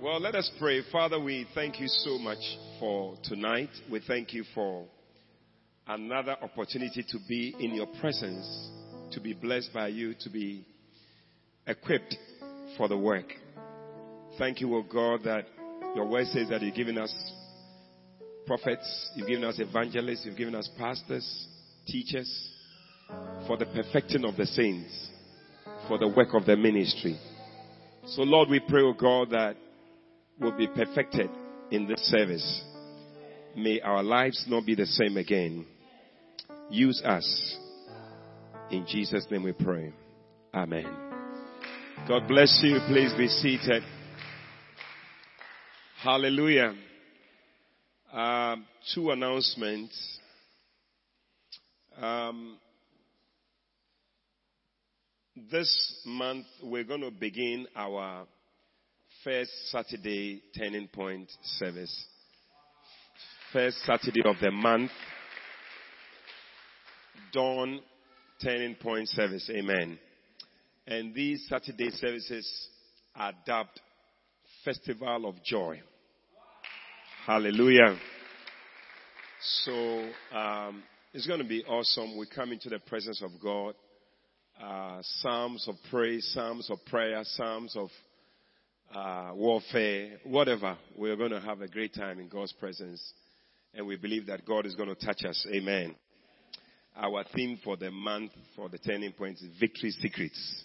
Well, let us pray. Father, we thank you so much for tonight. We thank you for another opportunity to be in your presence, to be blessed by you, to be equipped for the work. Thank you, O God, that your word says that you've given us prophets, you've given us evangelists, you've given us pastors, teachers, for the perfecting of the saints, for the work of the ministry. So, Lord, we pray, O God, that will be perfected in this service. May our lives not be the same again. Use us. In Jesus' name we pray. Amen. God bless you. Please be seated. Hallelujah. Um, two announcements. Um, this month we're going to begin our first Saturday turning point service. First Saturday of the month. Dawn turning point service. Amen. And these Saturday services are dubbed Festival of Joy. Hallelujah. So um, it's going to be awesome. We come into the presence of God. Uh, psalms of praise, psalms of prayer, psalms of uh, warfare, whatever. We're going to have a great time in God's presence. And we believe that God is going to touch us. Amen. Our theme for the month, for the turning point is Victory Secrets.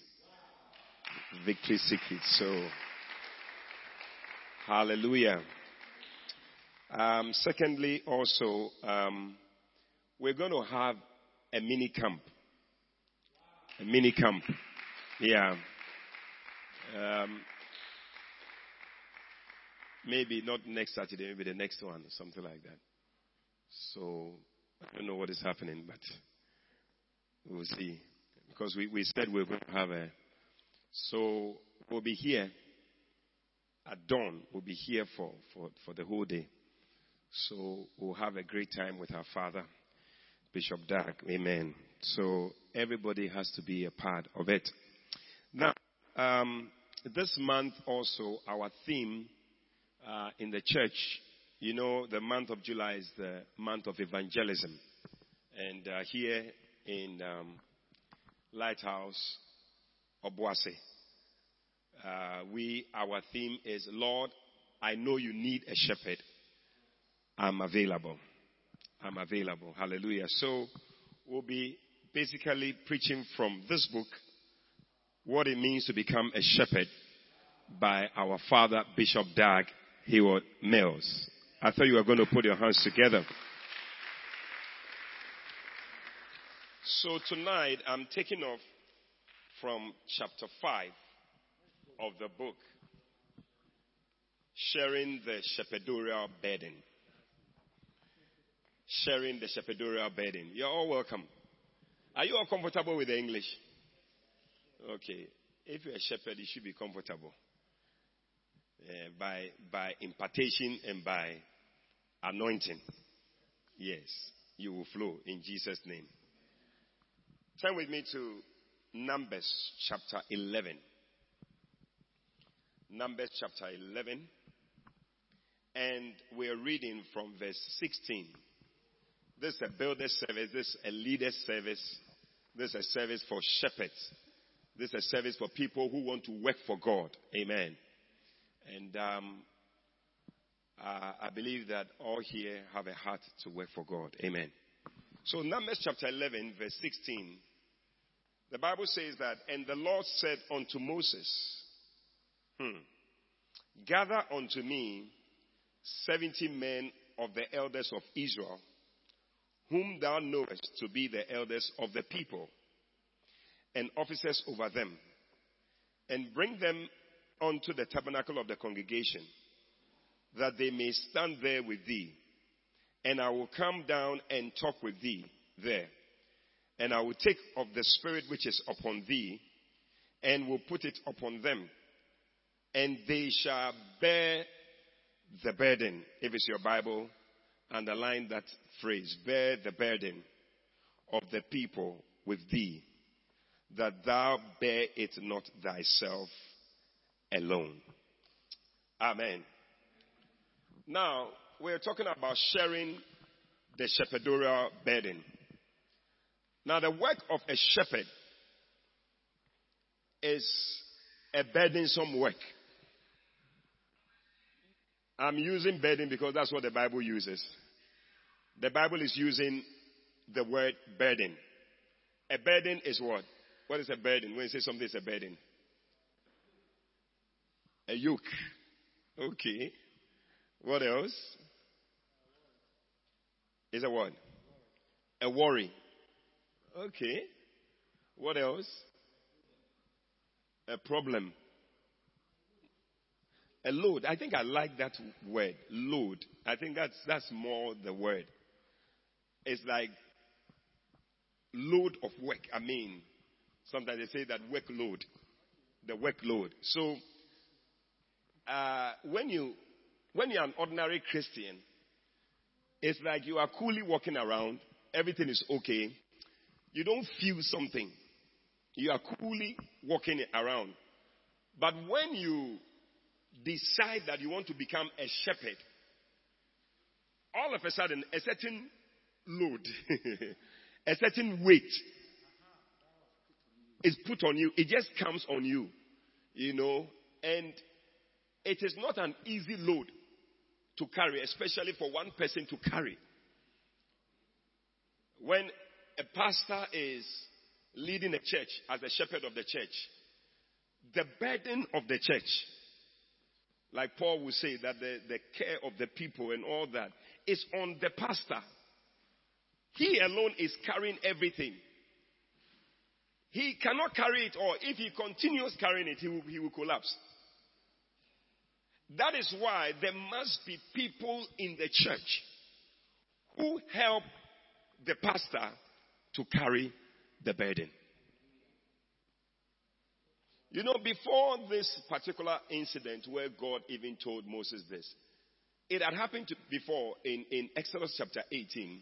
Victory Secrets. So, hallelujah. Um, secondly, also, um, we're going to have a mini camp. A mini camp. Yeah. Um, maybe not next Saturday, maybe the next one, something like that. So I don't know what is happening, but we'll see. Because we, we said we are going to have a. So we'll be here at dawn. We'll be here for, for, for the whole day. So we'll have a great time with our father, Bishop Dag. Amen. So everybody has to be a part of it. Now, um, this month also, our theme uh, in the church, you know, the month of July is the month of evangelism. And uh, here in um, Lighthouse, Obuasi, uh, we, our theme is, Lord, I know you need a shepherd. I'm available. I'm available. Hallelujah. So we'll be basically preaching from this book, what it means to become a shepherd by our father, Bishop Dag Heward Mills. I thought you were going to put your hands together. So tonight I'm taking off from chapter 5 of the book, Sharing the Shepherdorial Burden. Sharing the Shepherdorial Burden. You're all welcome. Are you all comfortable with the English? Okay. If you're a shepherd, you should be comfortable. Uh, by, by impartation and by anointing. Yes, you will flow in Jesus' name. Turn with me to Numbers chapter 11. Numbers chapter 11. And we're reading from verse 16. This is a builder service. This is a leader service. This is a service for shepherds. This is a service for people who want to work for God. Amen. And um, uh, I believe that all here have a heart to work for God. Amen. So, Numbers chapter 11, verse 16, the Bible says that, And the Lord said unto Moses, hmm, Gather unto me seventy men of the elders of Israel, whom thou knowest to be the elders of the people, and officers over them, and bring them unto the tabernacle of the congregation, that they may stand there with thee. And I will come down and talk with thee there. And I will take of the Spirit which is upon thee, and will put it upon them. And they shall bear the burden. If it's your Bible, underline that phrase bear the burden of the people with thee, that thou bear it not thyself alone. Amen. Now, we're talking about sharing the shepherdorial burden. Now, the work of a shepherd is a burdensome work. I'm using burden because that's what the Bible uses. The Bible is using the word burden. A burden is what? What is a burden? When you say something is a burden, a yoke. Okay. What else? Is a what? A worry. Okay. What else? A problem. A load. I think I like that word. Load. I think that's that's more the word. It's like load of work. I mean, sometimes they say that workload. The workload. So uh, when you when you're an ordinary Christian, it's like you are coolly walking around, everything is okay. You don't feel something. You are coolly walking around. But when you decide that you want to become a shepherd, all of a sudden, a certain load, a certain weight is put on you. It just comes on you, you know, and it is not an easy load to carry, especially for one person to carry. When a pastor is leading a church as a shepherd of the church, the burden of the church, like Paul would say, that the, the care of the people and all that is on the pastor. He alone is carrying everything. He cannot carry it all. If he continues carrying it, he will, he will collapse. That is why there must be people in the church who help the pastor to carry the burden. You know, before this particular incident where God even told Moses this, it had happened before in, in Exodus chapter 18.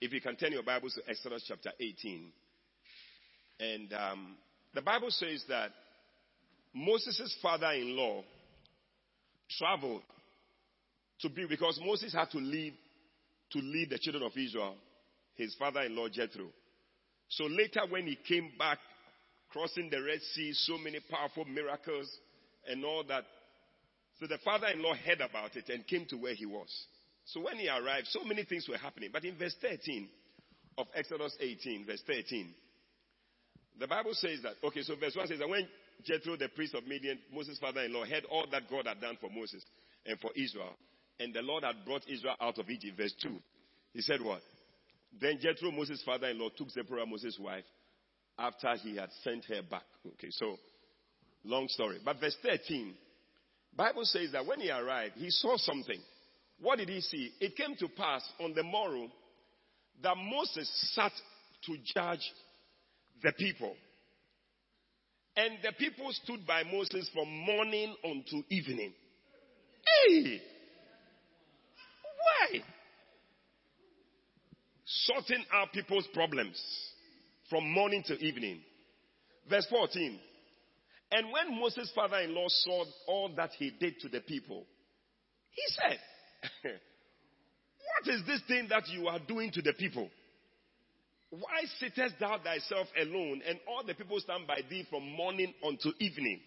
If you can turn your Bibles to Exodus chapter 18. And um, the Bible says that Moses' father in law traveled to be, because Moses had to leave to lead the children of Israel, his father in law Jethro. So later, when he came back, crossing the Red Sea, so many powerful miracles and all that. So the father in law heard about it and came to where he was. So when he arrived, so many things were happening. But in verse 13 of Exodus 18, verse 13, the Bible says that, okay, so verse 1 says that when Jethro, the priest of Midian, Moses' father in law, heard all that God had done for Moses and for Israel, and the Lord had brought Israel out of Egypt, verse 2, he said what? Then Jethro, Moses' father in law, took Zipporah, Moses' wife, after he had sent her back. Okay, so long story. But verse 13, Bible says that when he arrived, he saw something. What did he see? It came to pass on the morrow that Moses sat to judge the people. And the people stood by Moses from morning until evening. Hey! Why? Sorting out people's problems from morning to evening. Verse 14. And when Moses' father in law saw all that he did to the people, he said, What is this thing that you are doing to the people? Why sittest thou thyself alone, and all the people stand by thee from morning unto evening?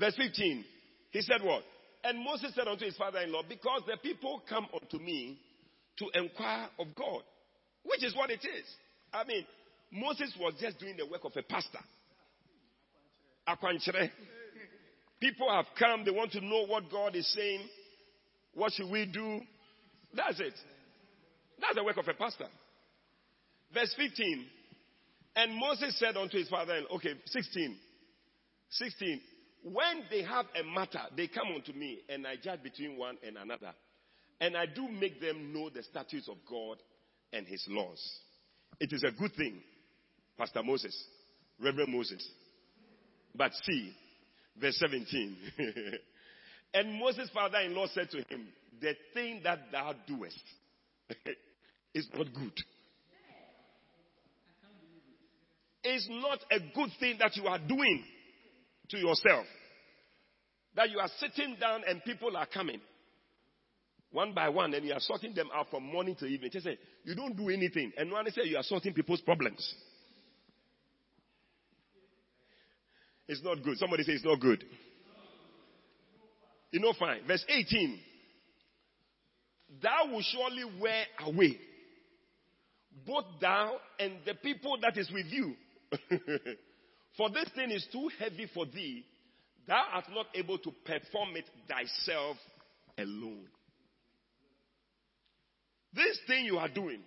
Verse 15, he said what? And Moses said unto his father in law, Because the people come unto me to inquire of God, which is what it is. I mean, Moses was just doing the work of a pastor. Akwanchere. People have come, they want to know what God is saying. What should we do? That's it. That's the work of a pastor. Verse 15. And Moses said unto his father, okay, 16. 16. When they have a matter, they come unto me, and I judge between one and another. And I do make them know the statutes of God and his laws. It is a good thing, Pastor Moses, Reverend Moses. But see, verse 17. and Moses' father in law said to him, The thing that thou doest is not good. It's not a good thing that you are doing to yourself. that you are sitting down and people are coming one by one and you are sorting them out from morning to evening. Say, you don't do anything. And one say you are sorting people's problems. It's not good. Somebody say it's not good. You know, fine. Verse 18. Thou will surely wear away both thou and the people that is with you. for this thing is too heavy for thee. Thou art not able to perform it thyself alone. This thing you are doing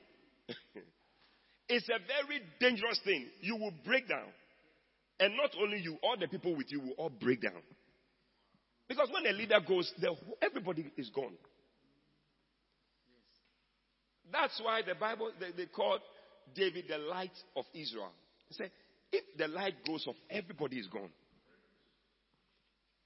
is a very dangerous thing. You will break down. And not only you, all the people with you will all break down. Because when a leader goes, the, everybody is gone. That's why the Bible, they, they called David the light of Israel. He said, if the light goes off, everybody is gone.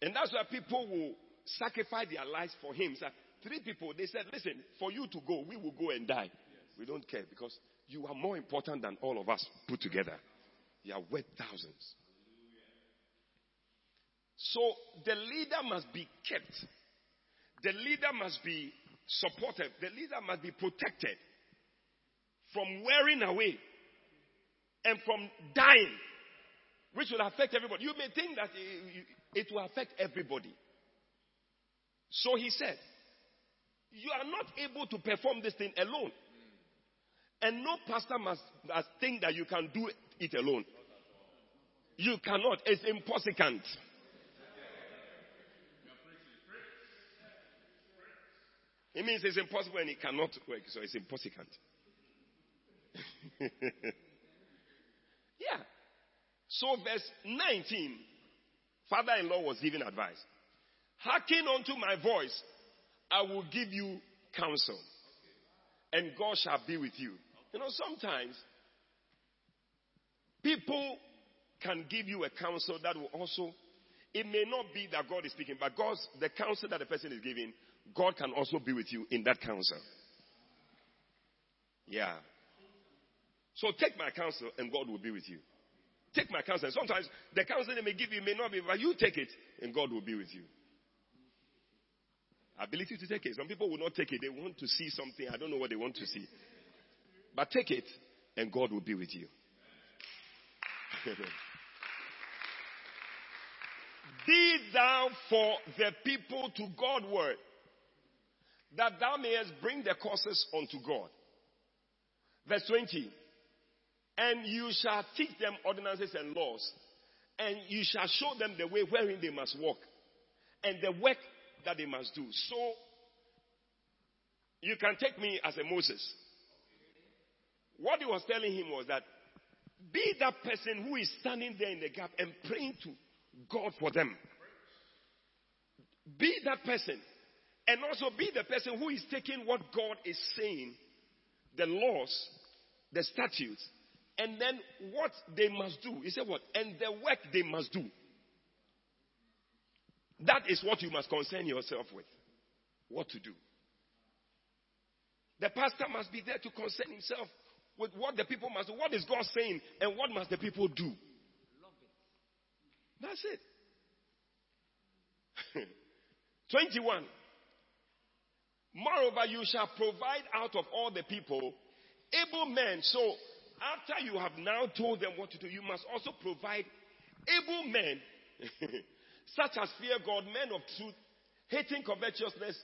And that's why people will sacrifice their lives for him. So three people, they said, listen, for you to go, we will go and die. Yes. We don't care because you are more important than all of us put together. You are worth thousands. So the leader must be kept. The leader must be supported. The leader must be protected from wearing away and from dying, which will affect everybody. You may think that it will affect everybody. So he said, You are not able to perform this thing alone. And no pastor must, must think that you can do it alone. You cannot. It's impossible. It means it's impossible and it cannot work, so it's impossible. yeah. So, verse 19, father in law was giving advice. Hearken unto my voice, I will give you counsel, and God shall be with you. You know, sometimes people can give you a counsel that will also, it may not be that God is speaking, but God's, the counsel that the person is giving God can also be with you in that counsel. Yeah. So take my counsel and God will be with you. Take my counsel. Sometimes the counsel they may give you may not be, but you take it and God will be with you. Ability to take it. Some people will not take it. They want to see something. I don't know what they want to see. But take it and God will be with you. be thou for the people to God word that thou mayest bring the causes unto God. Verse 20. And you shall teach them ordinances and laws, and you shall show them the way wherein they must walk, and the work that they must do. So, you can take me as a Moses. What he was telling him was that be that person who is standing there in the gap and praying to God for them. Be that person and also be the person who is taking what God is saying, the laws, the statutes, and then what they must do. He said what? And the work they must do. That is what you must concern yourself with. What to do. The pastor must be there to concern himself with what the people must do. What is God saying? And what must the people do? That's it. 21. Moreover, you shall provide out of all the people able men. So, after you have now told them what to do, you must also provide able men, such as fear God, men of truth, hating covetousness,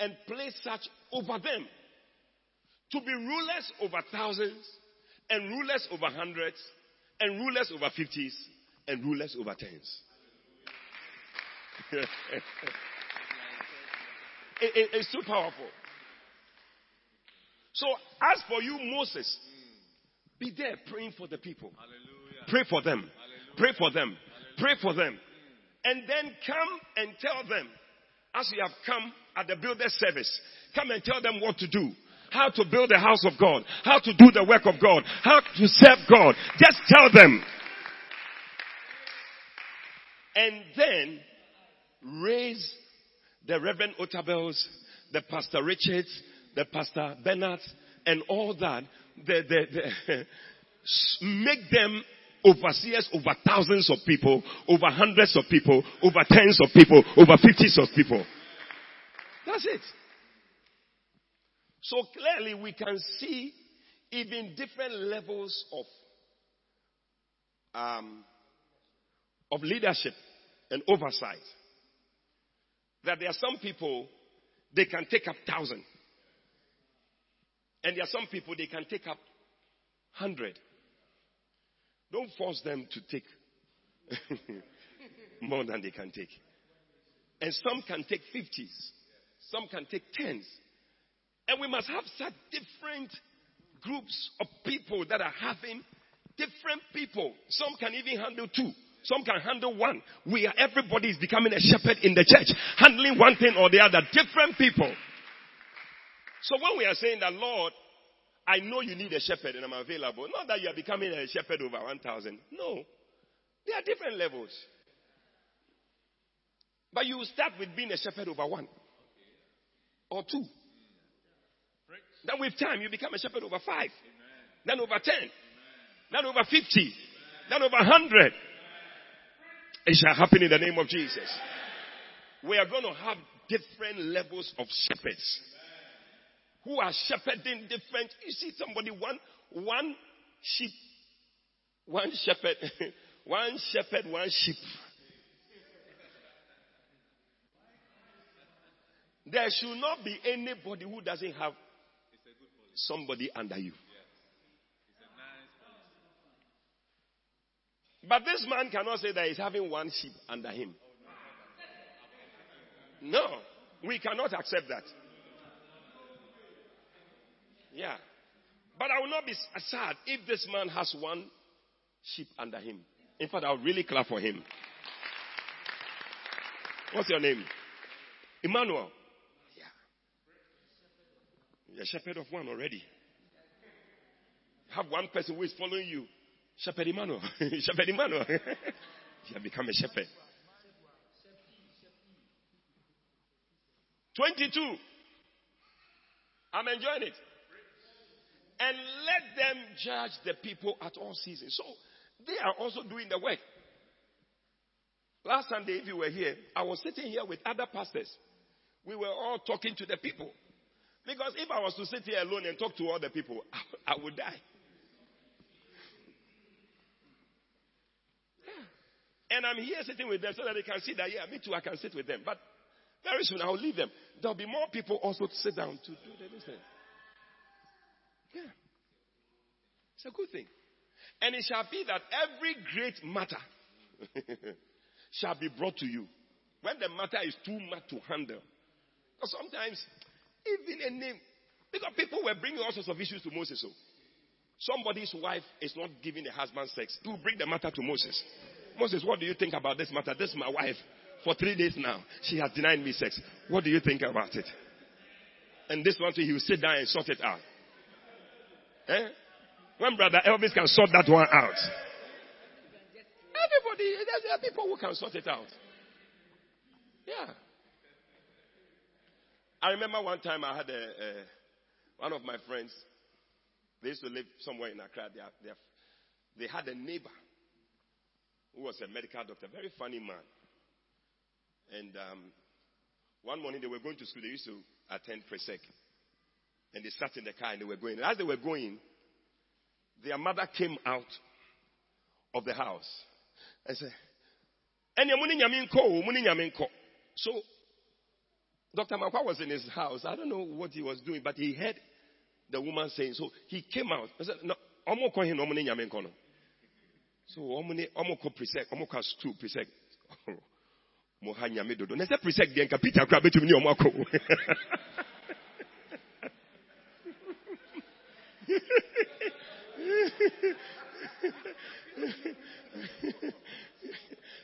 and place such over them to be rulers over thousands, and rulers over hundreds, and rulers over fifties, and rulers over tens. it, it, it's too powerful. So, as for you, Moses, be there praying for the people. Hallelujah. Pray for them. Hallelujah. Pray for them. Hallelujah. Pray for them. And then come and tell them, as you have come at the builder's service, come and tell them what to do. How to build the house of God. How to do the work of God. How to serve God. Just tell them. And then raise the Reverend Otabels, the Pastor Richards, the Pastor Bernard, and all that, the, the, the, make them overseers over thousands of people, over hundreds of people, over tens of people, over fifties of people. That's it. So clearly we can see even different levels of um, of leadership and oversight. That there are some people they can take up thousand, and there are some people they can take up hundred. Don't force them to take more than they can take. And some can take fifties, some can take tens. And we must have such different groups of people that are having different people. Some can even handle two. Some can handle one. We are, everybody is becoming a shepherd in the church, handling one thing or the other. Different people. So when we are saying that, Lord, I know you need a shepherd and I'm available, not that you are becoming a shepherd over 1,000. No. There are different levels. But you start with being a shepherd over one or two. Then with time, you become a shepherd over five. Then over ten. Then over fifty. Then over hundred. It shall happen in the name of Jesus. We are going to have different levels of shepherds who are shepherding different. You see, somebody one one sheep, one shepherd, one shepherd, one sheep. There should not be anybody who doesn't have somebody under you. But this man cannot say that he's having one sheep under him. No, we cannot accept that. Yeah. But I will not be sad if this man has one sheep under him. In fact, I'll really clap for him. What's your name? Emmanuel. Yeah. You're a shepherd of one already. Have one person who is following you. Shepherd Emmanuel. shepherd Emmanuel. you have become a shepherd. 22. I'm enjoying it. And let them judge the people at all seasons. So they are also doing the work. Last Sunday, if you were here, I was sitting here with other pastors. We were all talking to the people. Because if I was to sit here alone and talk to all the people, I, would die. And I'm here sitting with them so that they can see that, yeah, me too, I can sit with them. But very soon I'll leave them. There'll be more people also to sit down to do the business. Yeah. It's a good thing. And it shall be that every great matter shall be brought to you. When the matter is too much to handle. Because sometimes even a name. Because people were bringing all sorts of issues to Moses. So somebody's wife is not giving the husband sex. To bring the matter to Moses. Moses, what do you think about this matter? This is my wife. For three days now, she has denied me sex. What do you think about it? And this one, he will sit down and sort it out. Eh? When brother Elvis can sort that one out. Everybody, there are people who can sort it out. Yeah. I remember one time I had a, a one of my friends. They used to live somewhere in Accra. They, they, they had a neighbor who was a medical doctor, very funny man. And um, one morning they were going to school. They used to attend Presec. And they sat in the car and they were going. And as they were going, their mother came out of the house and said, So Dr. Makwa was in his house. I don't know what he was doing, but he heard the woman saying, so he came out. I said, no, omo ko hin omo ne nyame nko no. So omo ne omo ko presec, omo ka school presec. Mo ha nyame dodo. Na se presec de nka Peter kra betumi ne omo akọ.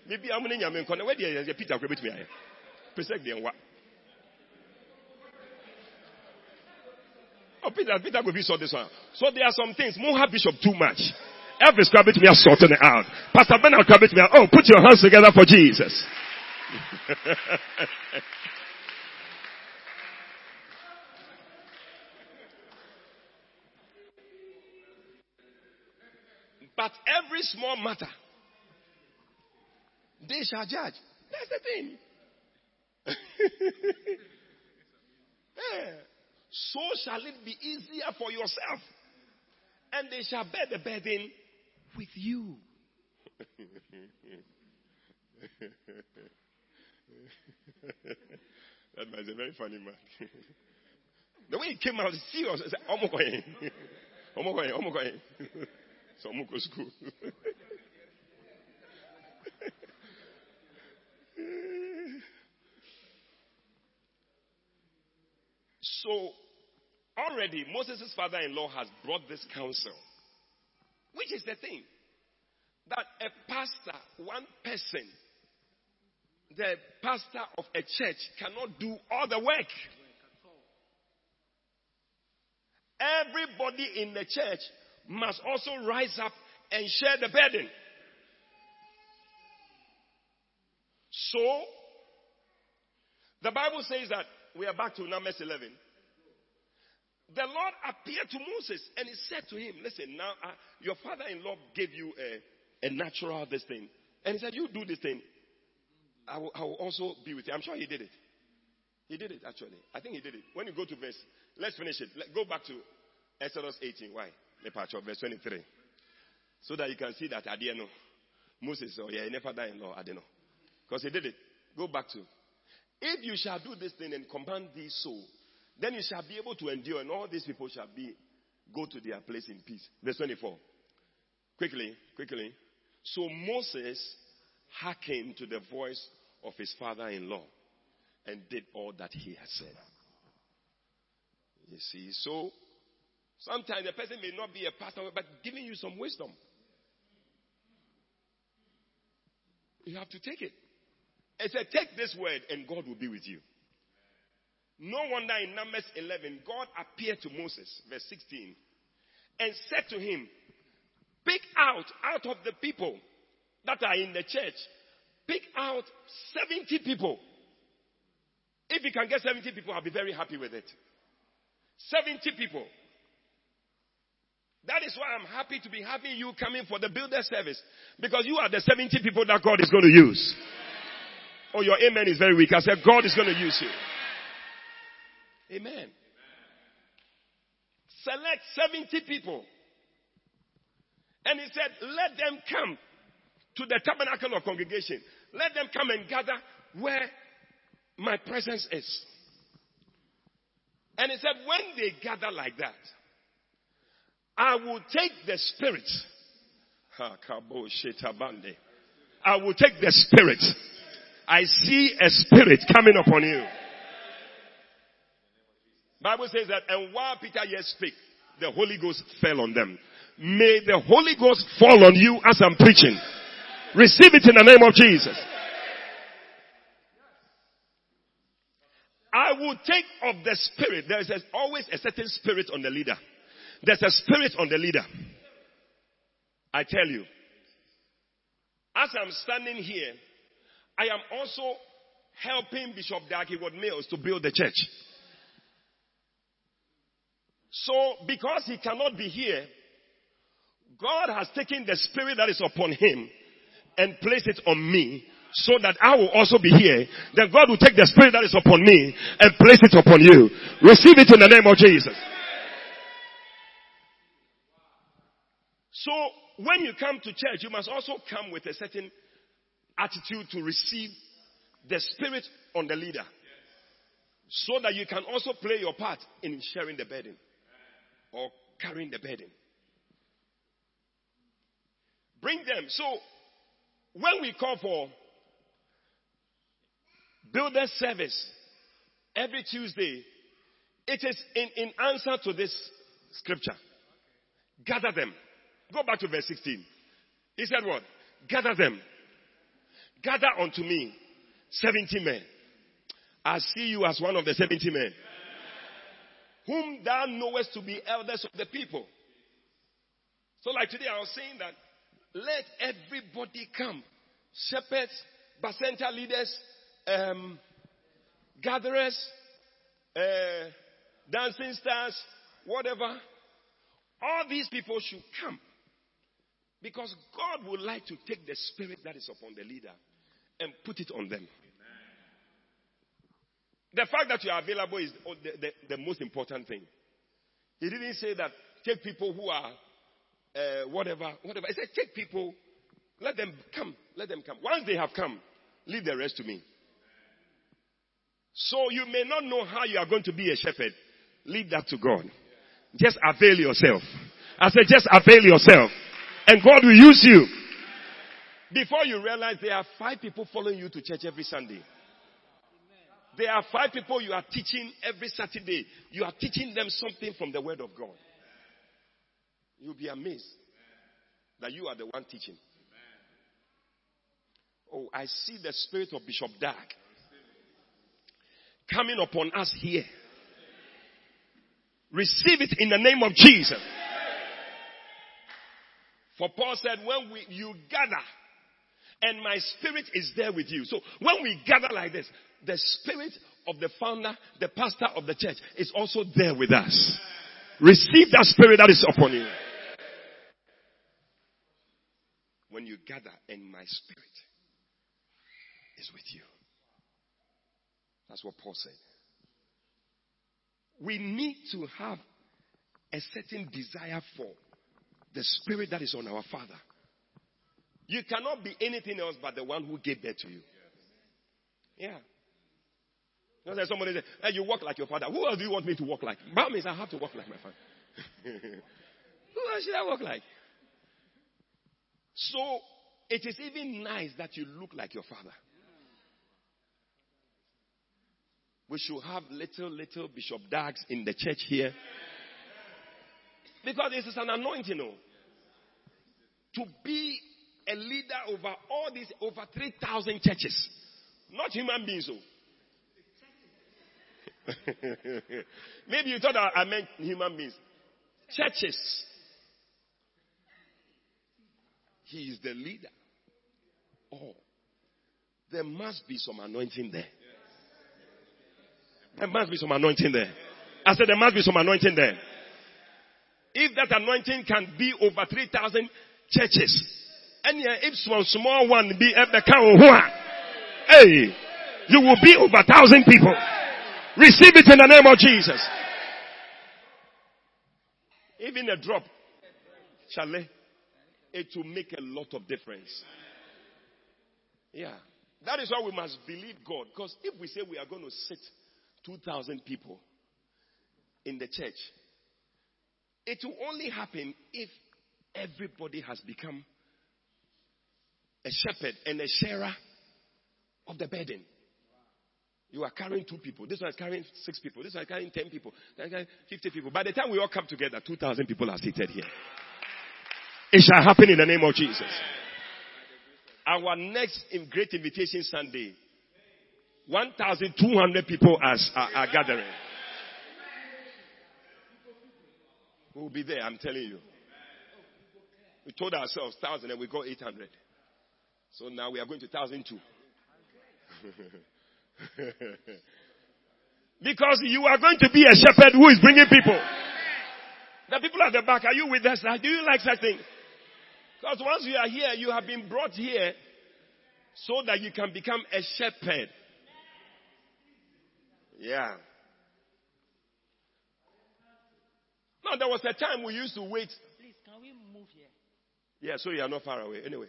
Maybe omo ne nyame nko na we de Peter betumi aye. Presec de nwa. Oh, Peter, Peter be sort this one. So there are some things. Moha Bishop too much. Elvis Crabbit me are sorting it out. Pastor Bernard Crabbit me oh, put your hands together for Jesus. every small matter, they shall judge. That's the thing. yeah. So shall it be easier for yourself. And they shall bear the burden with you. that was a very funny man. the way he came out, serious. I said, Omokoye. Omokoye, Omokoye. So Omoko school. so already Moses' father in law has brought this counsel, which is the thing that a pastor, one person, the pastor of a church cannot do all the work. Everybody in the church must also rise up and share the burden. So, the Bible says that we are back to Numbers 11. The Lord appeared to Moses and he said to him, Listen, now uh, your father in law gave you a, a natural this thing. And he said, You do this thing. I will, I will also be with you. I'm sure he did it. He did it actually. I think he did it. When you go to verse, let's finish it. Let, go back to Exodus 18. Why? Verse 23. So that you can see that know. Moses, oh yeah, he never died in law. I. Because he did it. Go back to. If you shall do this thing and command thee so, then you shall be able to endure, and all these people shall be go to their place in peace. Verse 24. Quickly, quickly. So Moses hearkened to the voice of his father in law and did all that he had said. You see, so sometimes the person may not be a pastor, but giving you some wisdom. You have to take it. It said, Take this word and God will be with you. No wonder in Numbers 11, God appeared to Moses, verse 16, and said to him, Pick out, out of the people that are in the church, pick out 70 people. If you can get 70 people, I'll be very happy with it. 70 people. That is why I'm happy to be having you coming for the builder service. Because you are the 70 people that God is going to use. Oh, your amen is very weak. I said, God is going to use you. Amen. Select 70 people. And he said, let them come to the tabernacle of congregation. Let them come and gather where my presence is. And he said, when they gather like that, I will take the spirit. I will take the spirit. I see a spirit coming upon you. Bible says that, and while Peter yet spake, the Holy Ghost fell on them. May the Holy Ghost fall on you as I'm preaching. Receive it in the name of Jesus. I will take of the spirit. There is always a certain spirit on the leader. There's a spirit on the leader. I tell you. As I'm standing here, I am also helping Bishop Dag Heward-Mills to build the church. So, because he cannot be here, God has taken the spirit that is upon him and placed it on me so that I will also be here. Then God will take the spirit that is upon me and place it upon you. Receive it in the name of Jesus. So, when you come to church, you must also come with a certain attitude to receive the spirit on the leader. So that you can also play your part in sharing the burden or carrying the burden. Bring them. So, when we call for builder service every Tuesday, it is in, in answer to this scripture. Gather them. Go back to verse 16. He said what? Gather them. Gather unto me 70 men. I see you as one of the 70 men whom thou knowest to be elders of the people. So, like today, I was saying that let everybody come shepherds, bacenta leaders, um, gatherers, uh, dancing stars, whatever. All these people should come Because God would like to take the spirit that is upon the leader and put it on them. The fact that you are available is the, the, the most important thing. He didn't say that take people who are uh, whatever, whatever. He said take people, let them come, let them come. Once they have come, leave the rest to me. So you may not know how you are going to be a shepherd. Leave that to God. Just avail yourself. I said, just avail yourself. And God will use you. Before you realize there are five people following you to church every Sunday. There are five people you are teaching every Saturday. You are teaching them something from the Word of God. You'll be amazed that you are the one teaching. Oh, I see the spirit of Bishop Dag coming upon us here. Receive it in the name of Jesus. For Paul said, when we, you gather and my spirit is there with you. So when we gather like this, the spirit of the founder, the pastor of the church is also there with us. Receive that spirit that is upon you. When you gather and my spirit is with you. That's what Paul said. We need to have a certain desire for the spirit that is on our Father. You cannot be anything else but the one who gave birth to you. Yeah. You know, somebody said, hey, you walk like your father. Who else do you want me to walk like? Mom means I have to walk like my father. who else should I walk like? So, it is even nice that you look like your father. We should have little, little Bishop Dags in the church here. Because this is an anointing, oh. To be a leader over all these, over 3,000 churches. Not human beings, oh. Maybe you thought I meant human beings. Churches. He is the leader. Oh, there must be some anointing there. There must be some anointing there. I said there must be some anointing there. If that anointing can be over 3,000 churches, and if one small one be eh, at the hey, you will be over 1,000 people. Receive it in the name of Jesus. Even a drop, Charlie, it will make a lot of difference. Yeah. That is why we must believe God. Because if we say we are going to sit 2,000 people in the church, it will only happen if everybody has become a shepherd and a sharer of the burden. You are carrying two people. This one is carrying six people. This one is carrying ten people. This carrying fifty people. By the time we all come together, two thousand people are seated here. It shall happen in the name of Jesus. Our next Great Invitation Sunday, 1,200 people are, are, are gathering. We will be there, I'm telling you. We told ourselves 1,000 and we got 800. So now we are going to 1,002. because you are going to be a shepherd who is bringing people. The people at the back, are you with us? Do you like such things? Because once you are here, you have been brought here so that you can become a shepherd. Yeah. Now, there was a time we used to wait. Please, can we move here? Yeah, so you are not far away. Anyway.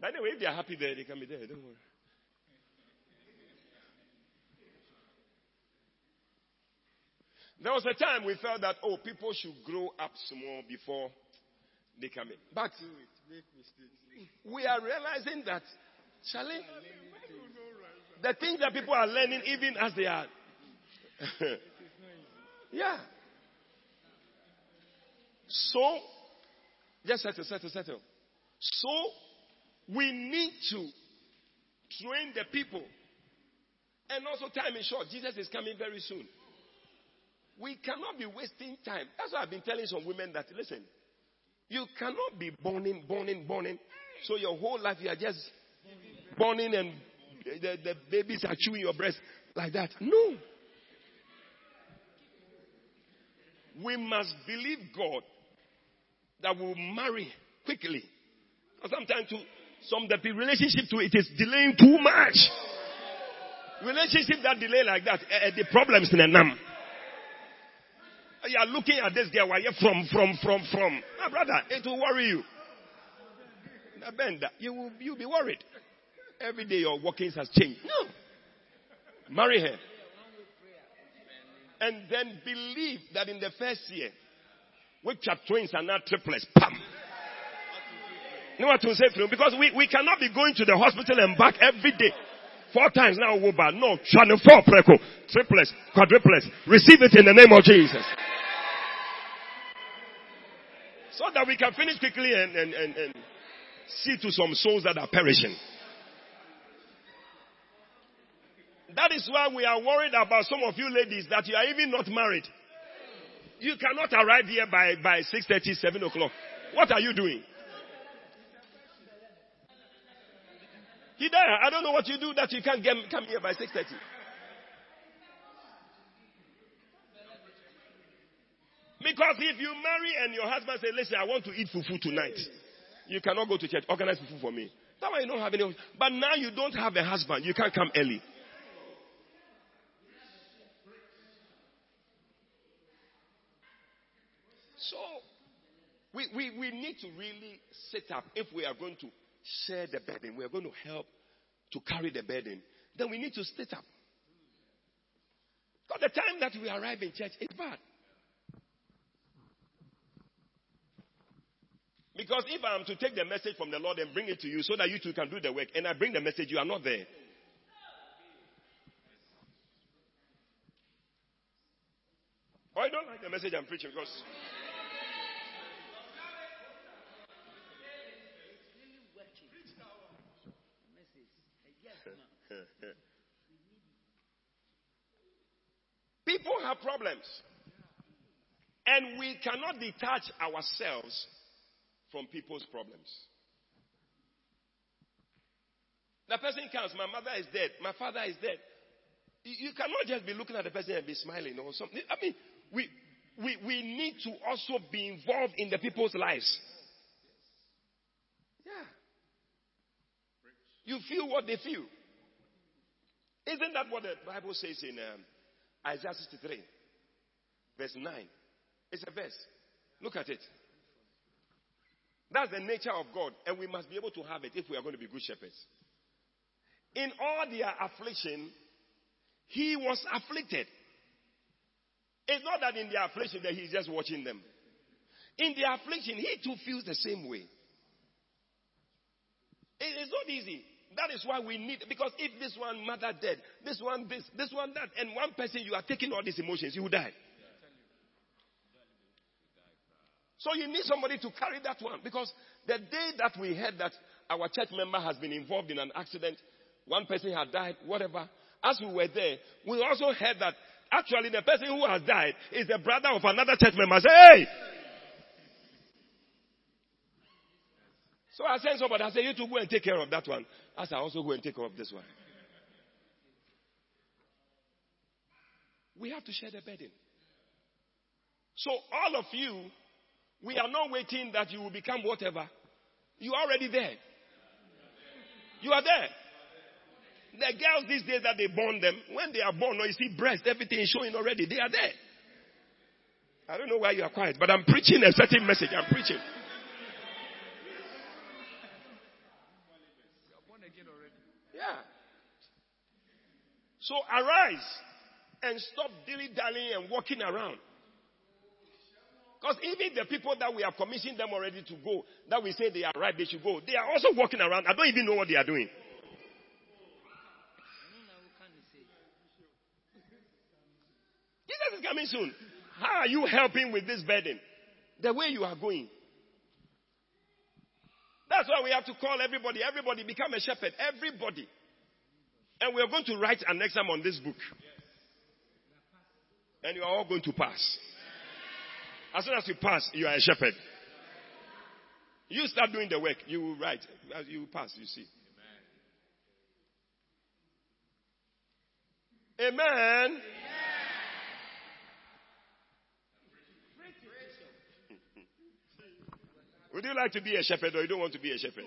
But anyway, if they are happy there, they can be there. Don't worry. There was a time we felt that, oh, people should grow up small before they come in. But we are realizing that, Charlie, the things that people are learning even as they are. yeah. So, just settle, settle, settle. So, we need to train the people. And also, time is short. Jesus is coming very soon. We cannot be wasting time. That's why I've been telling some women that, listen, you cannot be burning, burning, burning. So your whole life you are just burning and the, the babies are chewing your breast like that. No. We must believe God that will marry quickly. Sometimes to some the relationship to it is delaying too much. Relationship that delay like that, uh, the problems in the num. You are looking at this girl, where you're from, from, from, from. My brother, it will worry you. You will you'll be worried. Every day your workings has changed. No. Marry her. And then believe that in the first year, which are twins and not triplets, pam. You know what to say to Because we, we cannot be going to the hospital and back every day. Four times now, Woba. No, channel four preco. Triplets, quadruplets. Receive it in the name of Jesus. So that we can finish quickly and, and, and, and see to some souls that are perishing. That is why we are worried about some of you ladies that you are even not married. You cannot arrive here by, by 6.30, 7 o'clock. What are you doing? there. I don't know what you do that you can't get, come here by 6.30. Because if you marry and your husband says, listen, I want to eat fufu tonight. You cannot go to church. Organize fufu for me. That why you don't have any. But now you don't have a husband. You can't come early. So, we, we, we need to really set up if we are going to share the burden, we are going to help to carry the burden, then we need to split up. Because the time that we arrive in church is bad. Because if I am to take the message from the Lord and bring it to you so that you too can do the work, and I bring the message, you are not there. Oh, I don't like the message I'm preaching because. People have problems. And we cannot detach ourselves from people's problems. The person comes, my mother is dead, my father is dead. You cannot just be looking at the person and be smiling or something. I mean, we, we, we need to also be involved in the people's lives. Yeah. You feel what they feel. Isn't that what the Bible says in um, Isaiah 63, verse 9? It's a verse. Look at it. That's the nature of God, and we must be able to have it if we are going to be good shepherds. In all their affliction, he was afflicted. It's not that in their affliction that he's just watching them. In their affliction, he too feels the same way. It's not easy. That is why we need, because if this one mother dead, this one this, this one that, and one person you are taking all these emotions, you will die. So you need somebody to carry that one. Because the day that we heard that our church member has been involved in an accident, one person had died, whatever, as we were there, we also heard that actually the person who has died is the brother of another church member. Say, hey! So I sent somebody, I said, you to go and take care of that one. I said, I also go and take care of this one. We have to share the burden. So all of you, we are not waiting that you will become whatever. You are already there. You are there. The girls these days that they born them, when they are born, or you see breast, everything is showing already. They are there. I don't know why you are quiet, but I'm preaching a certain message. I'm preaching. Yeah. So arise and stop dilly dallying and walking around. Because even the people that we have commissioned them already to go, that we say they are right, they should go, they are also walking around. I don't even know what they are doing. Jesus is coming soon. How are you helping with this burden? The way you are going. That's why we have to call everybody. Everybody become a shepherd. Everybody. And we are going to write an exam on this book. And you are all going to pass. As soon as you pass, you are a shepherd. You start doing the work, you will write. You will pass, you see. Amen. Amen. Would you like to be a shepherd or you don't want to be a shepherd?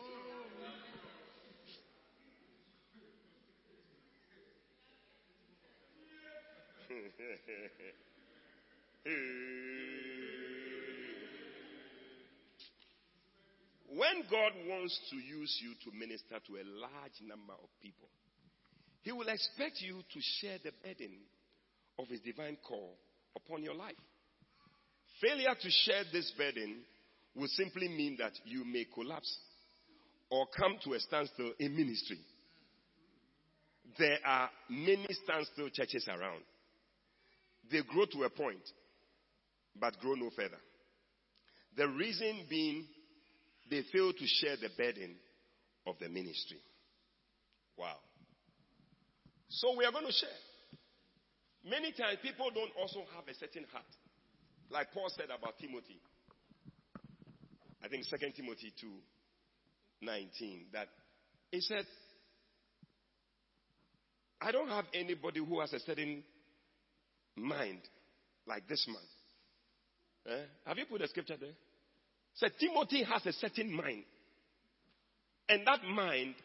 When God wants to use you to minister to a large number of people, He will expect you to share the burden of His divine call upon your life. Failure to share this burden will simply mean that you may collapse or come to a standstill in ministry. There are many standstill churches around. They grow to a point, but grow no further. The reason being they fail to share the burden of the ministry. Wow. So we are going to share. Many times people don't also have a certain heart. Like Paul said about Timothy. I think 2 Timothy 2 19, that he said, I don't have anybody who has a certain mind like this man. Eh? Have you put a scripture there? Said Timothy has a certain mind. And that mind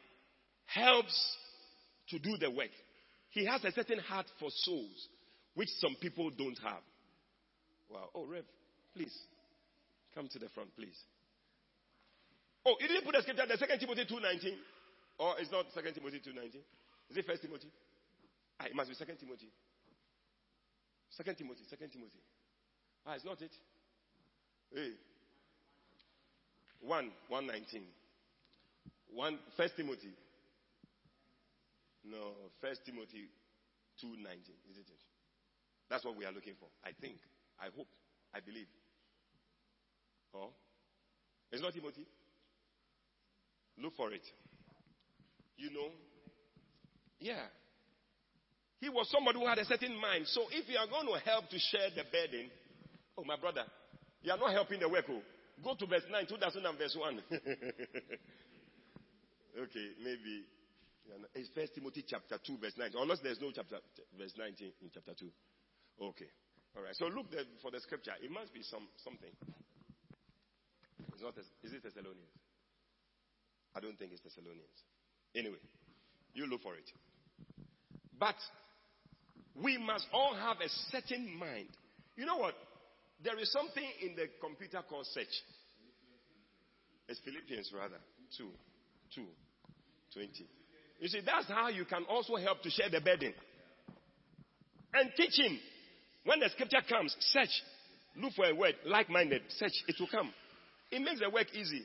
helps to do the work. He has a certain heart for souls, which some people don't have. Wow. Oh, Rev, please. Come to the front, please. Oh, you didn't put the scripture there, Second Timothy 2.19? Or it's not Second Timothy 2.19? Is it First Timothy? Ah, it must be Second Timothy. Second Timothy, Second Timothy. Ah, it's not it. Hey. 1, 119. 1, First Timothy. No, First Timothy 2.19, isn't it? That's what we are looking for. I think. I hope. I believe. Oh? It's not Timothy? Look for it. You know? Yeah. He was somebody who had a certain mind. So if you are going to help to share the burden, oh, my brother, you are not helping the work. Oh. Go to verse 9, 2000 and verse 1. okay, maybe. It's First Timothy chapter 2, verse 9. Unless there's no chapter, verse 19 in chapter 2. Okay. All right. So look there for the scripture. It must be some something. It's not. Is it Thessalonians? I don't think it's Thessalonians. Anyway, you look for it. But we must all have a certain mind. You know what? There is something in the computer called search. It's Philippians rather. 2. 2. 20. You see, that's how you can also help to share the burden. And teaching. When the scripture comes, search. Look for a word, like minded. Search. It will come. It makes the work easy.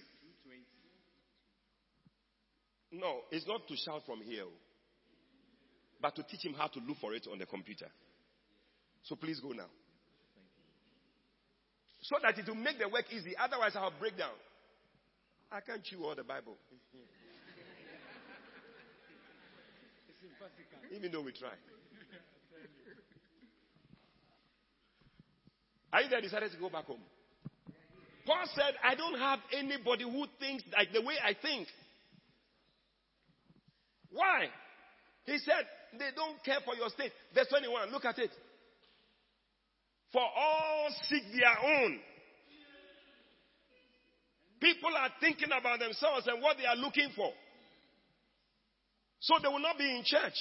No, it's not to shout from here, but to teach him how to look for it on the computer. So please go now. So that it will make the work easy. Otherwise, I'll break down. I can't chew all the Bible. Even though we try. Are you there? Decided to go back home. Paul said, I don't have anybody who thinks like the way I think. Why? He said, they don't care for your state. Verse 21, look at it. For all seek their own. People are thinking about themselves and what they are looking for. So they will not be in church.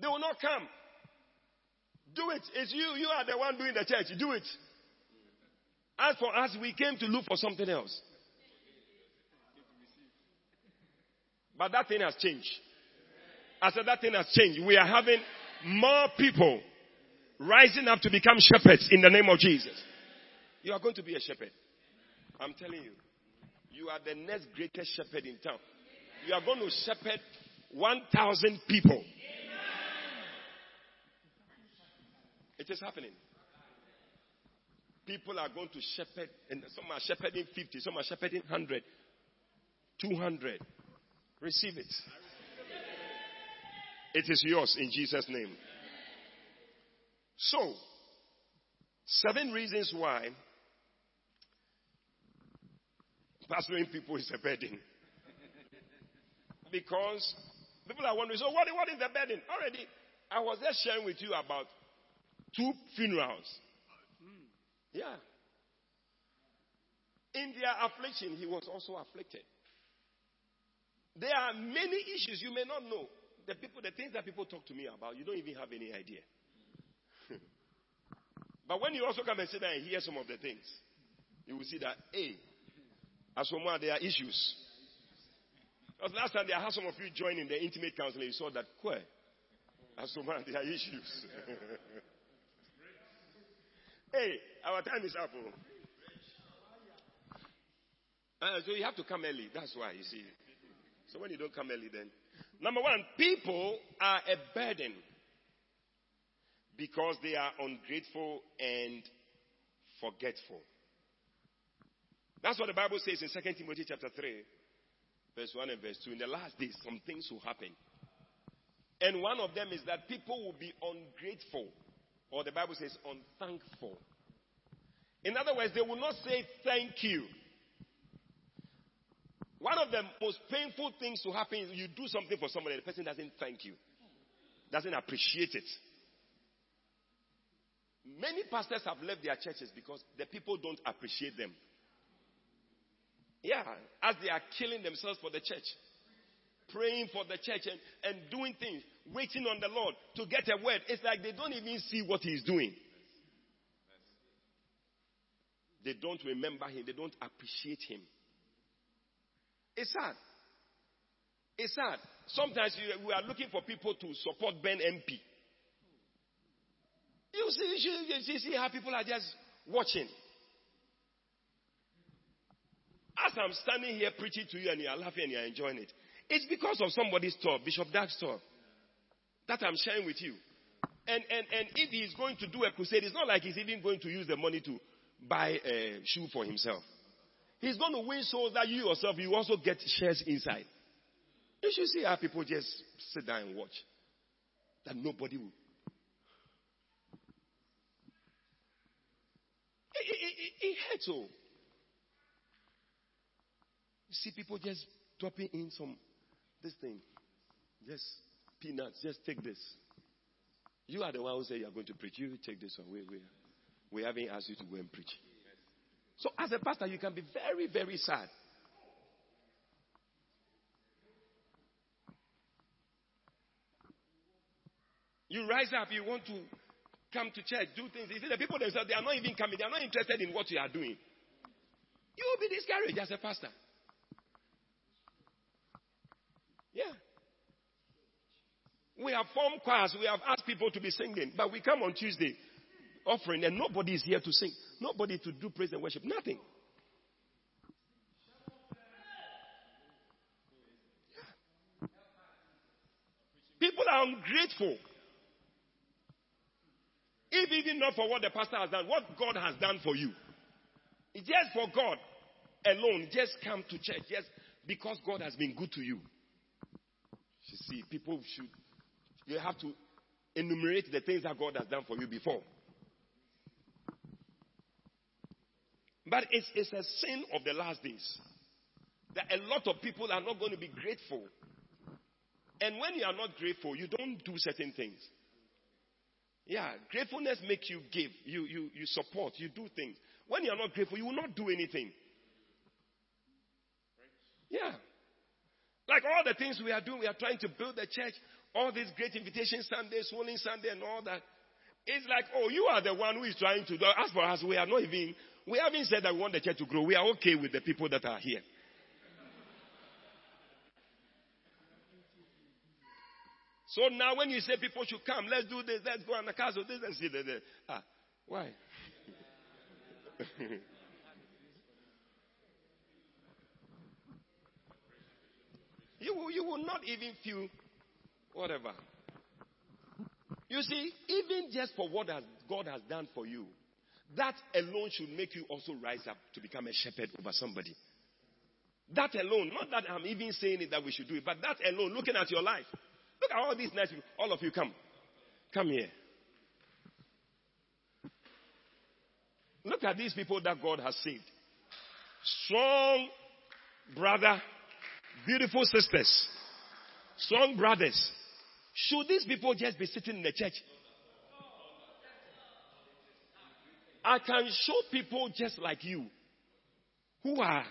They will not come. Do it. It's you. You are the one doing the church. Do it. As for us, we came to look for something else. But that thing has changed. I said that thing has changed. We are having more people rising up to become shepherds in the name of Jesus. You are going to be a shepherd. I'm telling you. You are the next greatest shepherd in town. You are going to shepherd 1,000 people. It is happening. People are going to shepherd, and some are shepherding 50, some are shepherding 100, 200. Receive it. It is yours in Jesus' name. So, seven reasons why pastoring people is a burden. Because people are wondering, so what, what is the burden? Already, I was just sharing with you about two funerals. Yeah. In their affliction, he was also afflicted. There are many issues you may not know. The people, the things that people talk to me about, you don't even have any idea. but when you also come and sit there and hear some of the things, you will see that, hey, as for more, there are issues. Because last time I had some of you join in the intimate counseling, you saw that, quite. As for more, there are issues. hey, our time is up. Oh. Uh, so you have to come early. That's why, you see. So when you don't come early, then. Number one, people are a burden because they are ungrateful and forgetful. That's what the Bible says in 2 Timothy chapter 3, verse 1 and verse 2. In the last days, some things will happen. And one of them is that people will be ungrateful, or the Bible says unthankful. In other words, they will not say thank you. One of the most painful things to happen is you do something for somebody, the person doesn't thank you, doesn't appreciate it. Many pastors have left their churches because the people don't appreciate them. Yeah, as they are killing themselves for the church, praying for the church and, and doing things, waiting on the Lord to get a word. It's like they don't even see what He's doing. They don't remember Him, they don't appreciate Him. It's sad. It's sad. Sometimes we are looking for people to support Ben MP. You see, you see how people are just watching. As I'm standing here preaching to you and you're laughing and you're enjoying it, it's because of somebody's talk, Bishop Dag's talk, that I'm sharing with you. And, and, and if he's going to do a crusade, it's not like he's even going to use the money to buy a shoe for himself. He's going to win souls that you yourself, you also get shares inside. You should see how people just sit down and watch. That nobody will. It, it, it, it hurts. Oh. You see people just dropping in some, this thing. Just peanuts. Just take this. You are the one who said you are going to preach. You take this one. We, we, we haven't asked you to go and preach. So as a pastor, you can be very, very sad. You rise up, you want to come to church, do things. You see, the people themselves, they are not even coming. They are not interested in what you are doing. You will be discouraged as a pastor. Yeah. We have formed choirs. We have asked people to be singing. But we come on Tuesday offering and nobody is here to sing. Nobody to do praise and worship. Nothing. People are ungrateful. If even not for what the pastor has done, what God has done for you. It's just for God alone. Just come to church. Just because God has been good to you. You see, people should, you have to enumerate the things that God has done for you before. But it's, it's a sin of the last days that a lot of people are not going to be grateful. And when you are not grateful, you don't do certain things. Yeah, gratefulness makes you give, you, you, you support, you do things. When you are not grateful, you will not do anything. Yeah. Like all the things we are doing, we are trying to build the church, all these great invitation Sundays, swollen Sunday, and all that. It's like, oh, you are the one who is trying to do. As for us, we are not even, we haven't said that we want the church to grow. We are okay with the people that are here. So now when you say people should come, let's do this, let's go on the castle, this and see the ah, why? You will, you will not even feel whatever. You see, even just for what has, God has done for you, that alone should make you also rise up to become a shepherd over somebody. That alone, not that I'm even saying it that we should do it, but that alone, looking at your life. Look at all these nice people. All of you come. Come here. Look at these people that God has saved. Strong brother Beautiful sisters, strong brothers. Should these people just be sitting in the church? I can show people just like you who are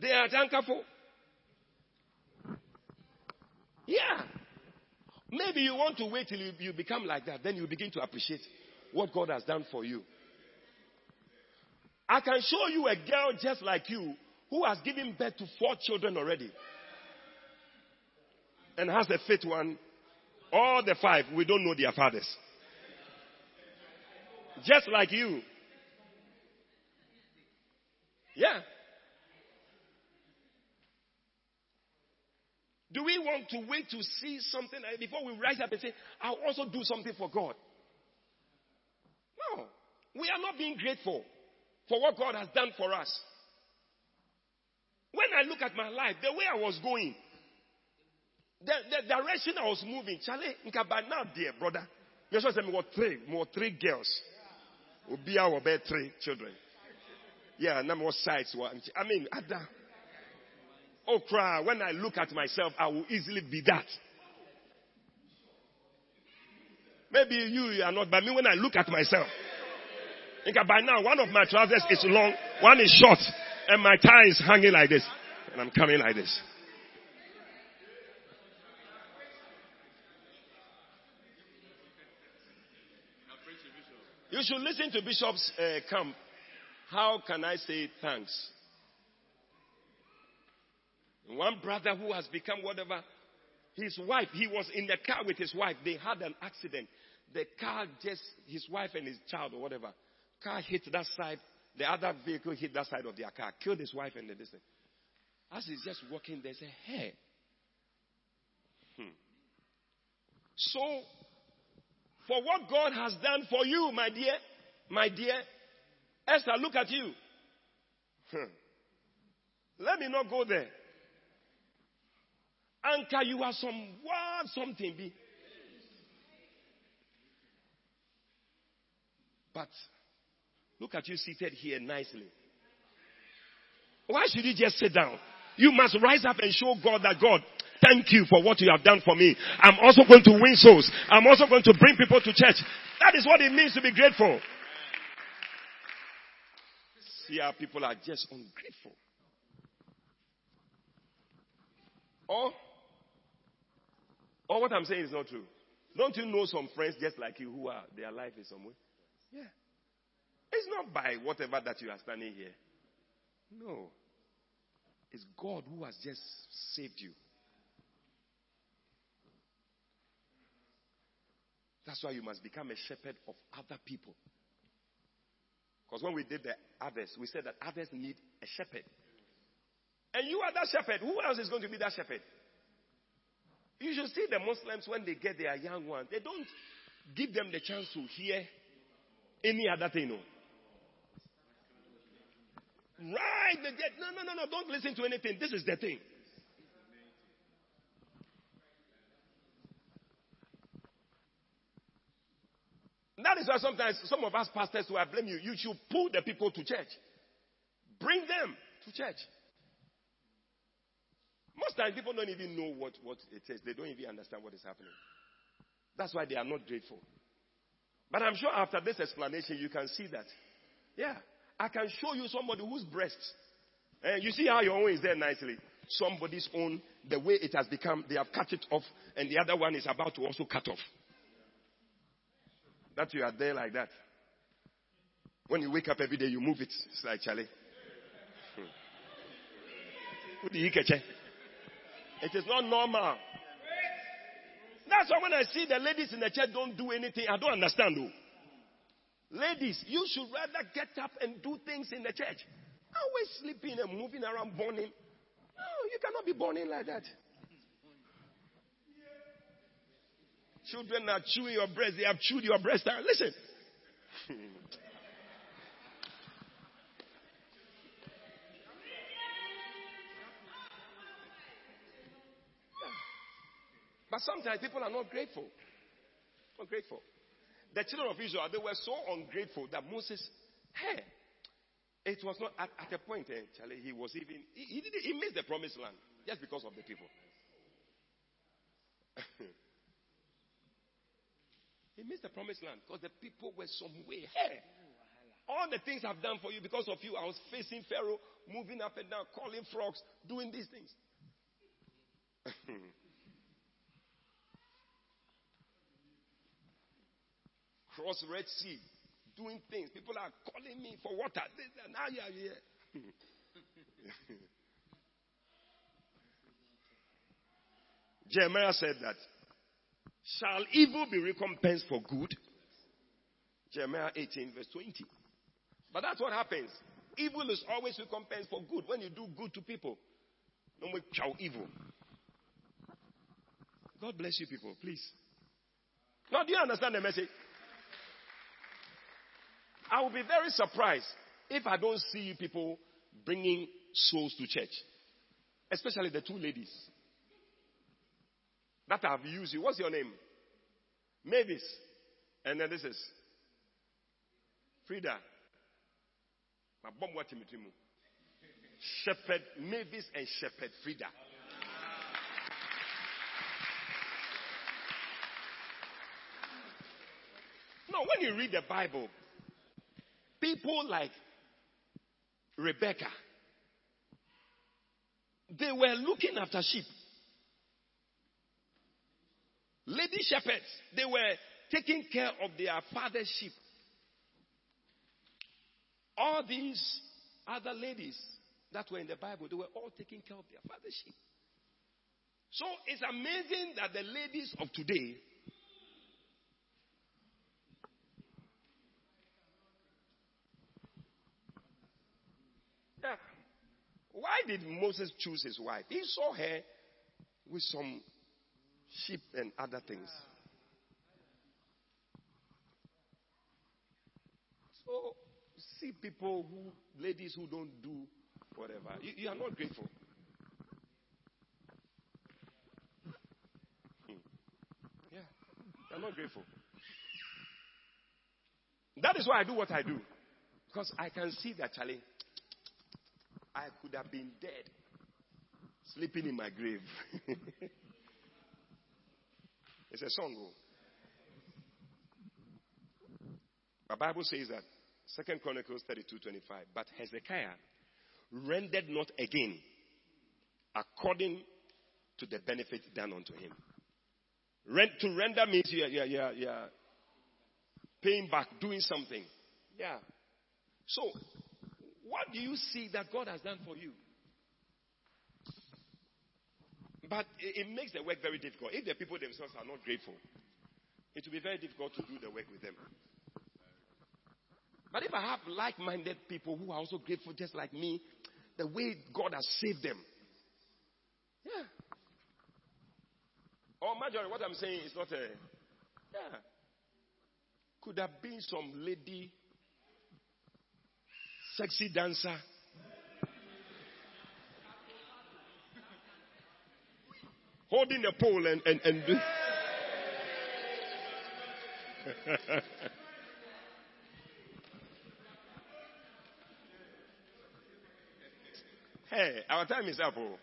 they are tankafo. Yeah. Maybe you want to wait till you, you become like that. Then you begin to appreciate what God has done for you. I can show you a girl just like you who has given birth to four children already. And has a fifth one. All the five, we don't know their fathers. Just like you. Yeah. Do we want to wait to see something eh, before we rise up and say, I'll also do something for God? No. We are not being grateful for what God has done for us. When I look at my life, the way I was going, the, the direction I was moving, Charlie, by now, dear brother, there's just more three, more three girls. Will be our bed three children. Yeah, number more sides. I mean, Ada. Oh, cry. When I look at myself, I will easily be that. Maybe you, you are not, but me, when I look at myself, think by now, one of my trousers is long, one is short, and my tie is hanging like this, and I'm coming like this. You should listen to Bishop's uh, camp. How can I say thanks? One brother who has become whatever, his wife, he was in the car with his wife. They had an accident. The car just, his wife and his child or whatever, car hit that side. The other vehicle hit that side of their car, killed his wife and the distance. As he's just walking, they a hey. Hmm. So, for what God has done for you, my dear, my dear, Esther, look at you. Hmm. Let me not go there. Anchor, you are some what something be. But look at you seated here nicely. Why should you just sit down? You must rise up and show God that God, thank you for what you have done for me. I'm also going to win souls. I'm also going to bring people to church. That is what it means to be grateful. See how people are just ungrateful. Or or what I'm saying is not true. Don't you know some friends just like you who are, their life is somewhere? Yeah. It's not by whatever that you are standing here. No. It's God who has just saved you. That's why you must become a shepherd of other people. Because when we did the others, we said that others need a shepherd. And you are that shepherd. Who else is going to be that shepherd? You should see the Muslims when they get their young ones, they don't give them the chance to hear any other thing. No. Right, no, no, no, no, don't listen to anything. This is the thing. That is why sometimes some of us pastors who I blame you, you should pull the people to church. Bring them to church. Most times people don't even know what, what it is. They don't even understand what is happening. That's why they are not grateful. But I'm sure after this explanation, you can see that. Yeah. I can show you somebody whose breast. And eh, you see how your own is there nicely. Somebody's own, the way it has become, they have cut it off, and the other one is about to also cut off. That you are there like that. When you wake up every day, you move it. It's like Charlie. Hmm. It is not normal. That's why when I see the ladies in the church don't do anything, I don't understand though. Ladies, you should rather get up and do things in the church. Always sleeping and moving around burning. No, you cannot be burning like that. Children are chewing your breast. They have chewed your breast. Listen. But sometimes people are not grateful. Not grateful. The children of Israel, they were so ungrateful that Moses, hey, it was not at, at a point, eh, Charlie, he was even, he, he, he missed the promised land just because of the people. He missed the promised land because the people were some way. Hey, all the things I've done for you because of you, I was facing Pharaoh, moving up and down, calling frogs, doing these things. Cross Red Sea, doing things. People are calling me for water. Now you are here. Jeremiah said that. Shall evil be recompensed for good? Jeremiah 18, verse 20. But that's what happens. Evil is always recompensed for good. When you do good to people, no more chow evil. God bless you, people, please. Now, do you understand the message? I will be very surprised if I don't see you people bringing souls to church, especially the two ladies that I have used you. What's your name? Mavis. And then this is Frida. Shepherd Mavis and Shepherd Frida. Now, when you read the Bible, people like Rebecca, they were looking after sheep. Lady shepherds, they were taking care of their father's sheep. All these other ladies that were in the Bible, they were all taking care of their father's sheep. So it's amazing that the ladies of today Yeah. Why did Moses choose his wife? He saw her with some sheep and other things. So, see people who, ladies who don't do whatever. You, you are not grateful. Hmm. Yeah, you are not grateful. That is why I do what I do. Because I can see that, Charlie, I could have been dead, sleeping in my grave. it's a song. Oh. The Bible says that Second Chronicles 32 25. But Hezekiah rendered not again according to the benefit done unto him. Rent, to render means you, are, you are paying back, doing something. Yeah. So what do you see that God has done for you? But it, makes the work very difficult. If the people themselves are not grateful, it will be very difficult to do the work with them. But if I have like minded people who are also grateful just like me, the way God has saved them. Yeah. Oh, or majority, what I'm saying is not a. Yeah. Could have been some lady sexy dancer. Holding a pole and, and, and hey, our time is up. Oh.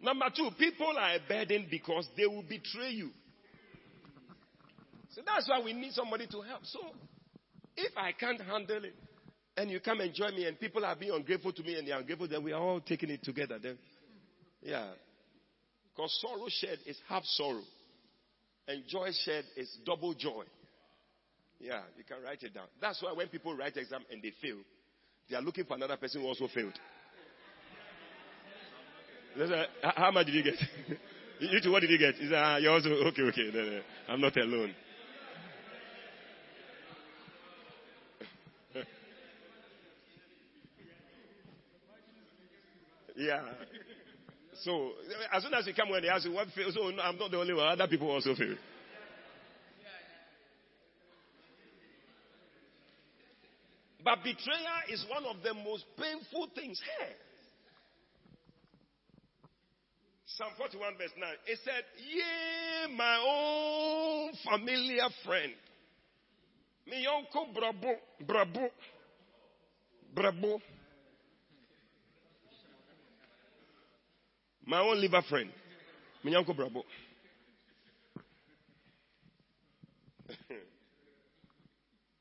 Number two, people are a burden because they will betray you. So that's why we need somebody to help. So if I can't handle it and you come and join me and people are being ungrateful to me and they are ungrateful, then we are all taking it together. Then, yeah. Because sorrow shared is half sorrow. And joy shared is double joy. Yeah, you can write it down. That's why when people write exam and they fail, they are looking for another person who also failed. How much did you get? you two, what did you get? Ah, you also, okay, okay. I'm not alone. Yeah. So, as soon as you come when they ask you what fails, so no, I'm not the only one. Other people also fail. But betrayal is one of the most painful things. Hey. Psalm 41, verse 9. It said, Yea, my own familiar friend. Mi uncle brabo, brabo, brabo. My own liver friend. Minyanko Brabo.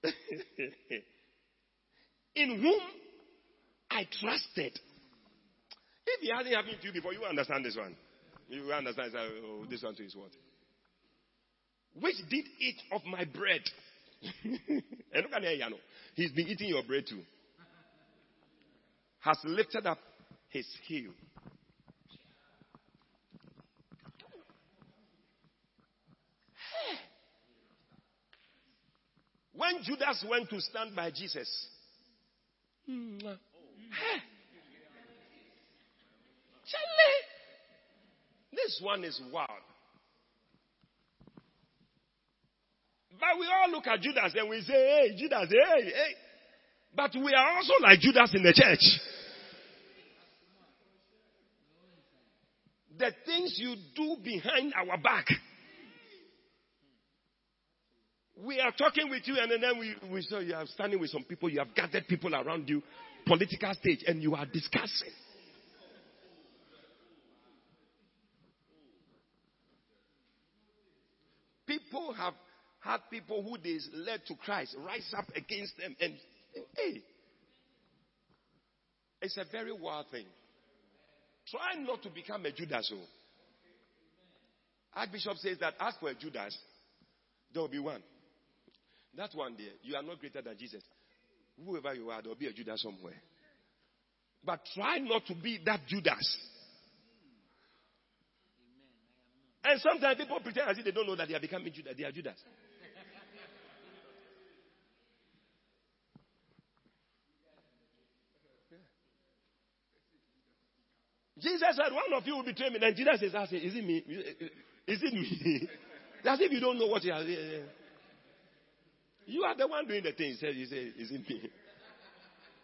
In whom I trusted. If it hasn't happened to you before, you understand this one. You understand oh, this one too is what? Which did eat of my bread. and look at He's been eating your bread too. Has lifted up his heel. When Judas went to stand by Jesus, Charlie, this one is wild. But we all look at Judas and we say, hey, Judas, hey, hey. But we are also like Judas in the church. The things you do behind our back. We are talking with you, and then we, we saw you are standing with some people, you have gathered people around you, political stage, and you are discussing. People have had people who they led to Christ rise up against them, and hey, it's a very wild thing. Try not to become a Judas. Oh. Archbishop says that as for a Judas, there will be one. That one there, you are not greater than Jesus. Whoever you are, there will be a Judas somewhere. But try not to be that Judas. And sometimes people pretend as if they don't know that they are becoming Judas. They are Judas. Jesus said, One of you will betray me. Then Jesus says, I say, Is it me? Is it me? As if you don't know what you are. You are the one doing the thing. He said, Is it me?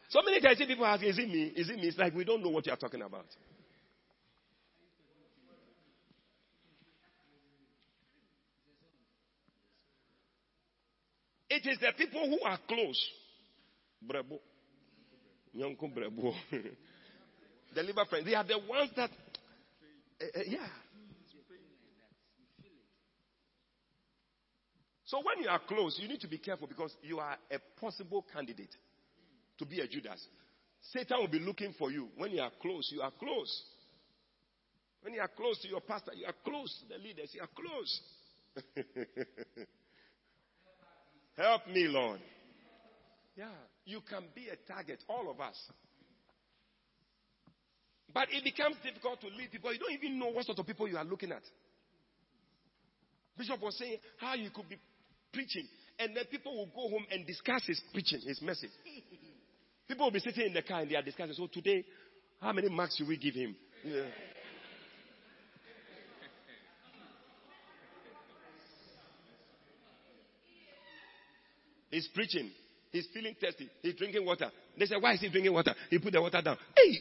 So many times people ask, Is it me? Is it me? It's like we don't know what you are talking about. It is the people who are close. Brebo. the liver friends. They are the ones that, uh, uh, yeah. So when you are close, you need to be careful because you are a possible candidate to be a Judas. Satan will be looking for you. When you are close, you are close. When you are close to your pastor, you are close to the leaders, you are close. Help me, Lord. Yeah, you can be a target, all of us. But it becomes difficult to lead people. You don't even know what sort of people you are looking at. Bishop was saying how you could be preaching, and then people will go home and discuss his preaching, his message. People will be sitting in the car and they are discussing. So today, how many marks should we give him? Yeah. He's preaching. He's feeling thirsty. He's drinking water. They say, Why is he drinking water? He put the water down. Hey,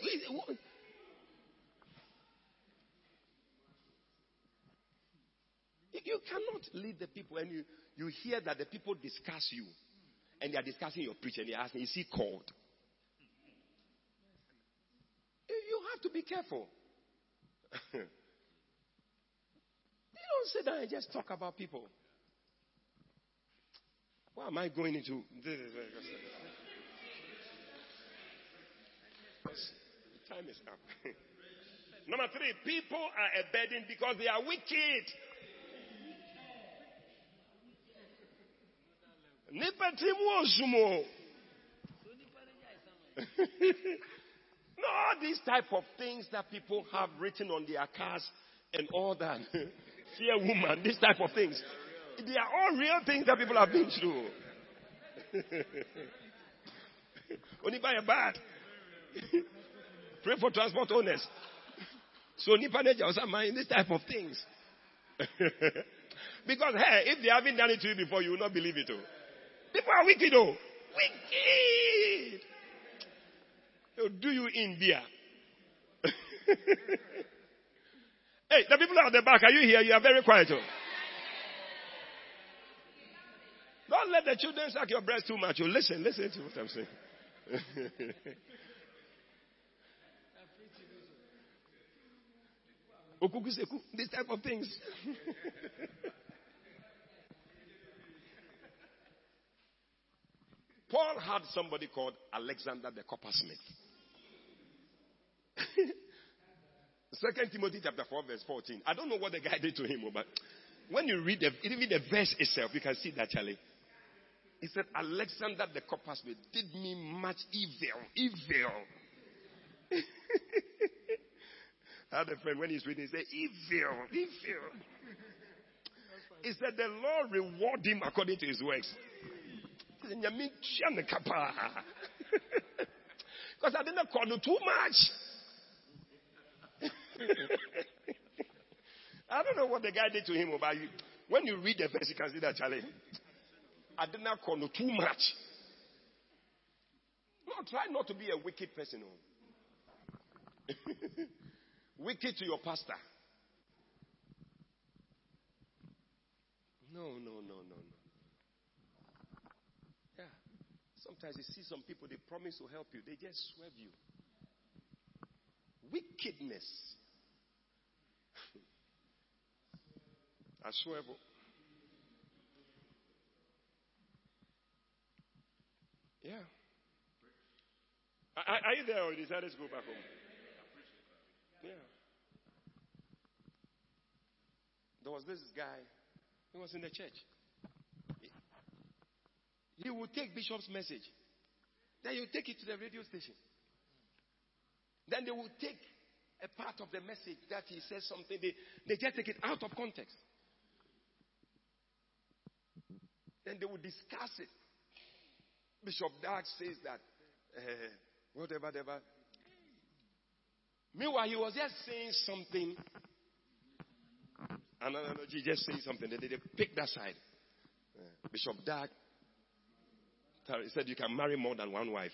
you cannot lead the people and you, you hear that the people discuss you and they are discussing your preaching. They're asking, Is he called? You have to be careful. you don't sit down and just talk about people. Why am I going into this? Time is up. Number three, people are a burden because they are wicked. no, these type of things that people have written on their cars and all that. Fear woman, this type of things. They are all real things that people have been through. Only buy a bad. Pray for transport owners. So Nipa also mind this type of things. because hey, if they haven't done it to you before, you will not believe it. Oh. People are wicked, oh. Wicked. They'll do you in beer. hey, the people at the back, are you here? You are very quiet. Oh. Don't let the children suck your breast too much. You listen, listen to what I'm saying. This type of things. Paul had somebody called Alexander the coppersmith. Second Timothy chapter 4, verse 14. I don't know what the guy did to him, but when you read the, even the verse itself, you can see that, Charlie. He said, Alexander the coppersmith did me much evil. Evil. I had a friend when he's reading, he said, Evil, evil. He said, The Lord reward him according to his works. Because I didn't call you too much. I don't know what the guy did to him, but you, when you read the verse, you can see that, Charlie. I did not call you too much. No, try not to be a wicked person. Oh. wicked to your pastor. No, no, no, no, no. Yeah. Sometimes you see some people, they promise to help you, they just swerve you. Wickedness. I swear. Yeah. Are, are you there or to go back home? Yeah. There was this guy, he was in the church. He will take Bishop's message. Then you take it to the radio station. Then they will take a part of the message that he says something, they, they just take it out of context. Then they will discuss it. Bishop Dag says that, uh, whatever, whatever. Meanwhile, he was just saying something. Analogy, just saying something. They, they pick that side. Uh, Bishop Dag he said you can marry more than one wife.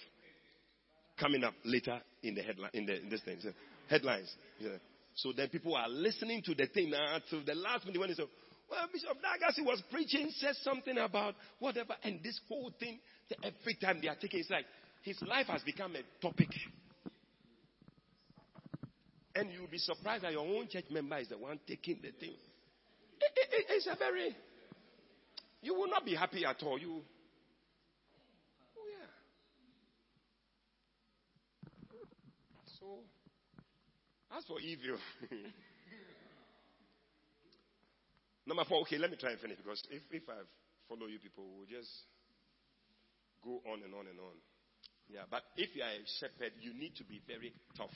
Coming up later in the headline, in the in this thing, so headlines. Yeah. So then people are listening to the thing now the last minute when he said, well, Bishop Dagasi was preaching, said something about whatever, and this whole thing, every time they are taking, it's like his life has become a topic. And you'll be surprised that your own church member is the one taking the thing. It, it, it's a very, you will not be happy at all. You, oh yeah. So, as for evil, Number four, okay, let me try and finish because if, if I follow you people, we'll just go on and on and on. Yeah, but if you are a shepherd, you need to be very tough.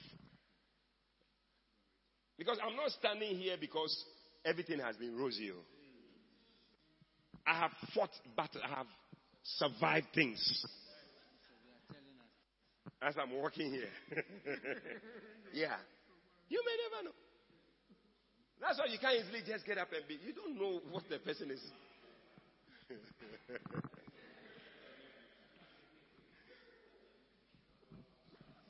Because I'm not standing here because everything has been rosy. Oh. I have fought battle. I have survived things. As I'm walking here. yeah. You may never know. That's why you can't easily just get up and be. You don't know what the person is.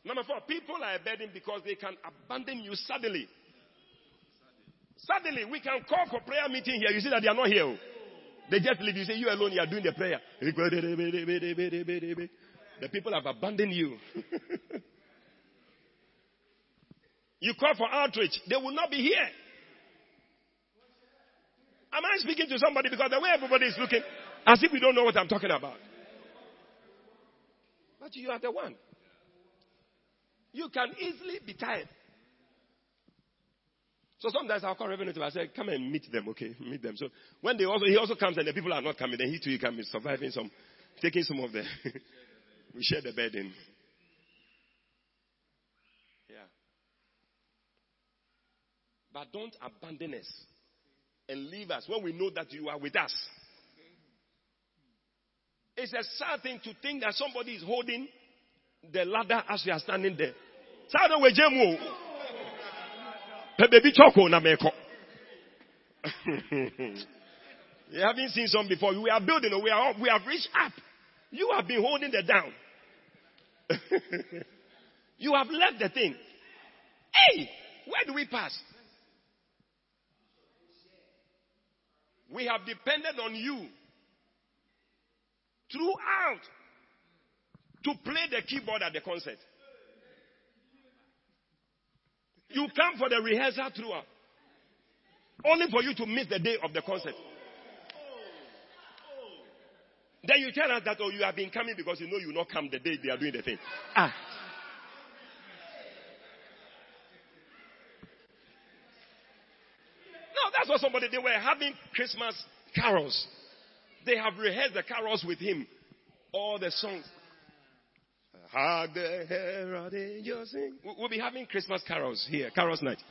Number four, people are a burden because they can abandon you suddenly. Suddenly, we can call for prayer meeting here. You see that they are not here. They just leave. You say, You alone, you are doing the prayer. The people have abandoned you. you call for outreach, they will not be here. Am I speaking to somebody because the way everybody is looking, as if we don't know what I'm talking about? But you are the one. You can easily be tired. So sometimes I'll call Reverend I say, come and meet them, okay? Meet them. So when they also he also comes and the people are not coming, then he too can be surviving some taking some of the we share the burden. But don't abandon us and leave us when we know that you are with us. It's a sad thing to think that somebody is holding the ladder as we are standing there. you haven't seen some before. We are building, we are up, we have reached up. You have been holding the down. you have left the thing. Hey, where do we pass? We have depended on you throughout to play the keyboard at the concert. You come for the rehearsal throughout. Only for you to miss the day of the concert. Then you tell us that, oh, you have been coming because you know you will not come the day they are doing the thing. Ah. No, that's what somebody, they were having Christmas carols. They have rehearsed the carols with him. All the songs. Hark the herald sing. We'll be having Christmas carols here, carols night.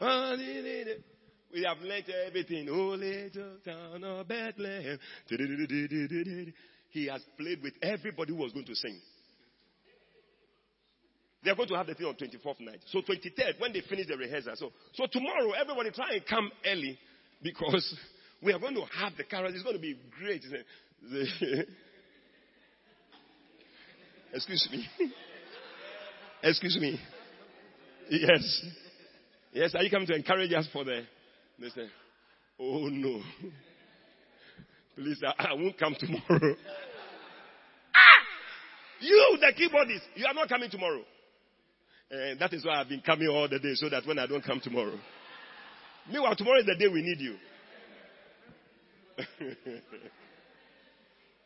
We have learned everything. Oh, little town of Bethlehem. He has played with everybody who was going to sing. They're going to have the thing on 24th night. So 23rd, when they finish the rehearsal. So, so tomorrow, everybody try and come early because we are going to have the carols. It's going to be great. Excuse me. Excuse me. Yes. Yes, are you coming to encourage us for the they say, Oh no. Please, I, I won't come tomorrow. ah! You, the keyboardist, you are not coming tomorrow. And that is why I've been coming all the day so that when I don't come tomorrow. Meanwhile, tomorrow is the day we need you.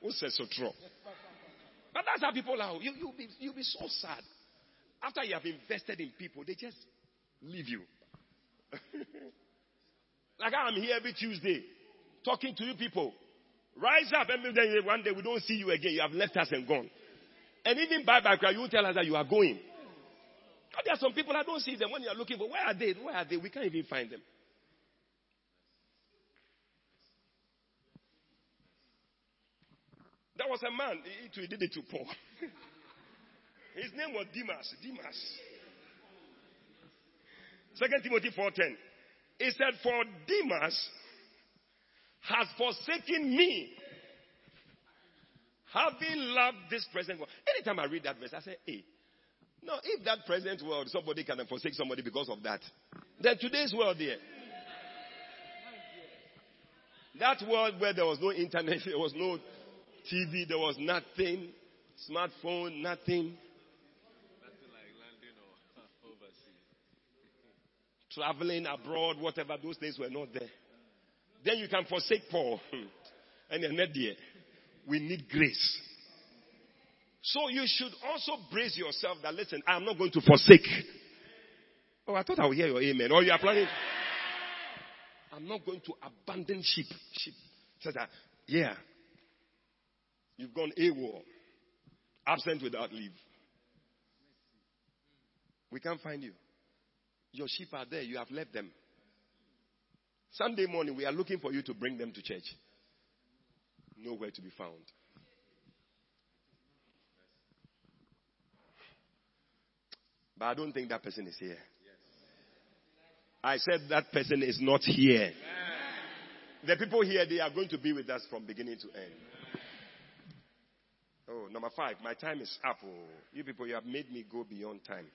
Who says so true? But that's how people are. You, you'll, be, you'll be so sad. After you have invested in people, they just leave you. Like I'm here every Tuesday talking to you people. Rise up and then one day we don't see you again. You have left us and gone. And even bye cry, you tell us that you are going. There are some people I don't see them when you are looking for. Where are they? Where are they? We can't even find them. There was a man, he, he did it to Paul. His name was Demas. Demas. Second Timothy 4:10. He said, For Demas has forsaken me, having loved this present world. Anytime I read that verse, I say, Hey, no, if that present world, somebody can forsake somebody because of that, then today's world there. That world where there was no internet, there was no TV, there was nothing, smartphone, nothing. traveling abroad, whatever, those days were not there. Then you can forsake Paul. and there. We need grace. So you should also brace yourself that listen, I'm not going to forsake. Oh, I thought I would hear your amen. Or you are planning. I'm not going to abandon sheep. Sheep. Says that, yeah. You've gone AWOL. Absent without leave. We can't find you. Your sheep are there. You have left them. Sunday morning, we are looking for you to bring them to church. Nowhere to be found. But I don't think that person is here. I said that person is not here. The people here, they are going to be with us from beginning to end. Oh, number five, my time is up. Oh, you people, you have made me go beyond time.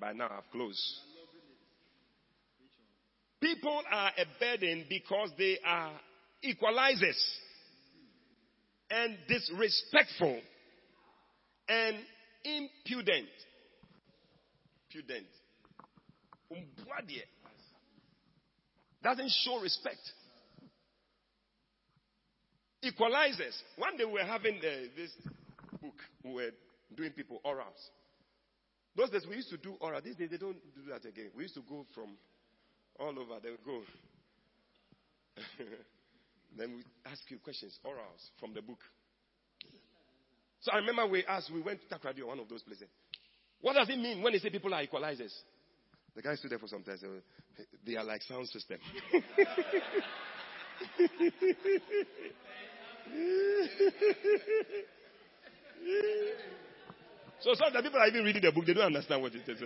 By now I've closed. People are a burden because they are equalizers and disrespectful and impudent. Impudent. Doesn't show respect. Equalizers. One day we were having uh, this book, we were doing people orals. Those days we used to do oral. These days they don't do that again. We used to go from all over. They would go. then we ask you questions, orals from the book. So I remember we asked, we went to Takoradi one of those places. What does it mean when they say people are equalizers? The guy stood there for some time. Said, they are like sound system. So some of the people are even reading the book, they don't understand what it is.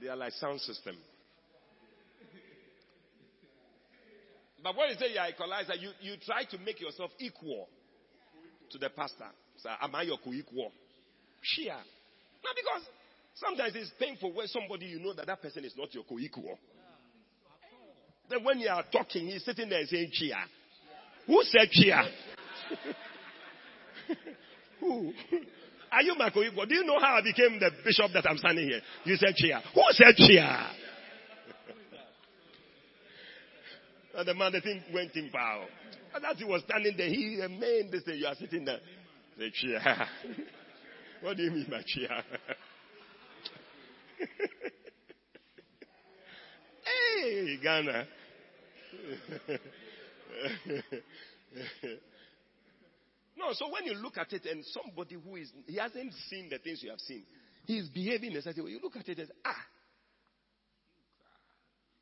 They are like sound system. But when you say you are equalizer, you, you try to make yourself equal to the pastor. So, am I your co-equal? Share. Now because sometimes it's painful when somebody you know that that person is not your co-equal. Then when you are talking, he's sitting there saying cheer. Who said cheer? Who? Are you my co equal? Do you know how I became the bishop that I'm standing here? You said chair. Who said chair? And the man, the thing went in power. And as he was standing there, he remained this thing. You are sitting there. The chair. what do you mean by chair? hey, Ghana. no, so when you look at it and somebody who is, he hasn't seen the things you have seen, he is behaving in a certain way. You look at it as, ah,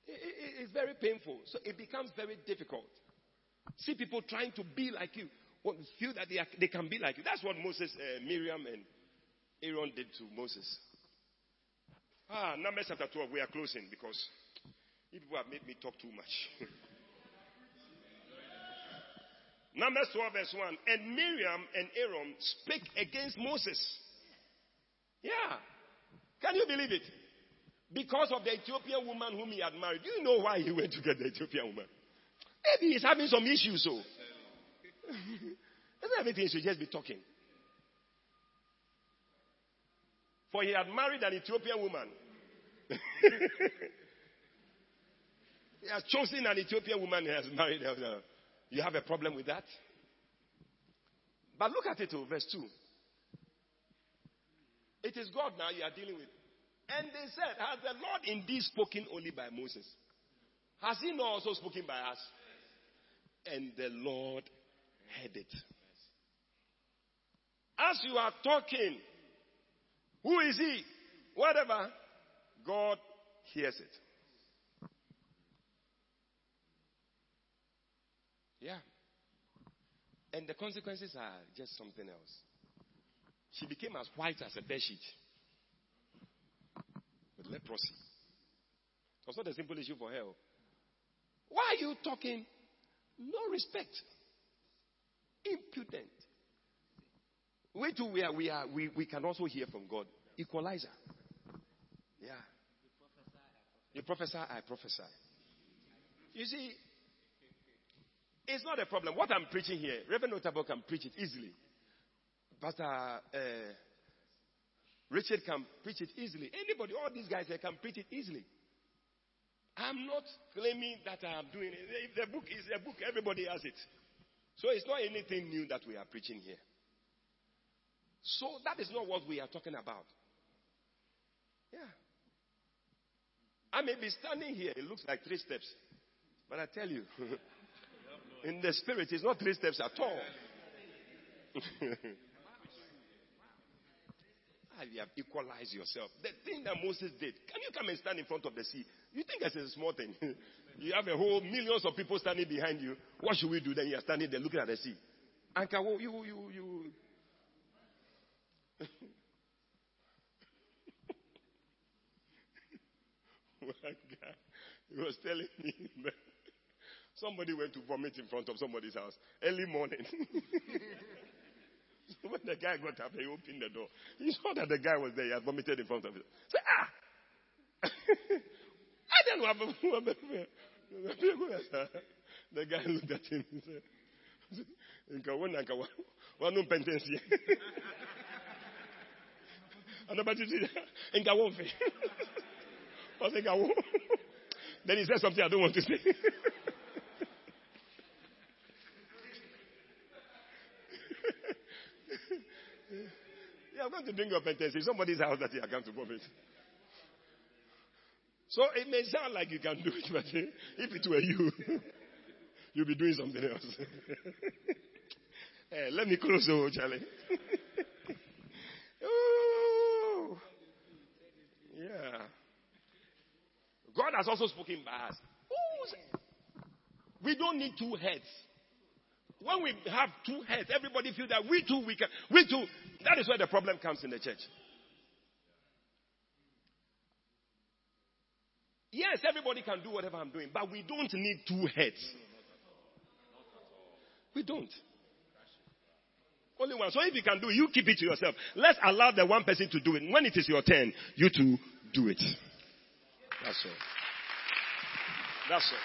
it, it, it's very painful. So it becomes very difficult. See people trying to be like you, feel that they, are, they can be like you. That's what Moses, uh, Miriam, and Aaron did to Moses. Ah, Numbers chapter 12, we are closing because people have made me talk too much. Numbers 12, verse 1. And Miriam and Aaron spake against Moses. Yeah. Can you believe it? Because of the Ethiopian woman whom he had married. Do you know why he went to get the Ethiopian woman? Maybe he's having some issues, so. Isn't everything he should just be talking? For he had married an Ethiopian woman. he has chosen an Ethiopian woman he has married her. You have a problem with that? But look at it, oh, verse 2. It is God now you are dealing with. And they said, Has the Lord indeed spoken only by Moses? Has he not also spoken by us? And the Lord heard it. As you are talking, who is he? Whatever, God hears it. Yeah. And the consequences are just something else. She became as white as a bedsheet with leprosy. It was not a simple issue for her. Why are you talking? No respect. Impudent. We too, we, are, we, are, we, we can also hear from God. Equalizer. Yeah. You prophesy, I prophesy. You see, it's not a problem. What I'm preaching here, Reverend Notable can preach it easily. Pastor uh, Richard can preach it easily. Anybody, all these guys, they can preach it easily. I'm not claiming that I am doing it. If the book is a book, everybody has it. So it's not anything new that we are preaching here. So that is not what we are talking about. Yeah. I may be standing here, it looks like three steps. But I tell you, In the spirit, it's not three steps at all. Ah, you have equalized yourself. The thing that Moses did, can you come and stand in front of the sea? You think it's a small thing? you have a whole millions of people standing behind you. What should we do? Then you are standing there looking at the sea. Anka, you, you, you. He was telling me Somebody went to vomit in front of somebody's house early morning. when the guy got up, he opened the door. He saw that the guy was there. He had vomited in front of him. Say, ah! I don't know The guy looked at him and said, Nka wona nka wanu pentensi. Anabati ti nka wonfe. I said nka wo. Then he said something I don't want to say. I'm going to bring your penance in somebody's house that you are going to vomit. So it may sound like you can do it, but if it were you, you'll be doing something else. hey, eh, let me close, oh, Charlie. oh, yeah. God has also spoken by us. we don't need two heads. When we have two heads, everybody feel that we too, we can, we too. That is where the problem comes in the church. Yes, everybody can do whatever I'm doing, but we don't need two heads. We don't. Only one. So if you can do it, you keep it to yourself. Let's allow the one person to do it. When it is your turn, you to do it. That's all. That's all.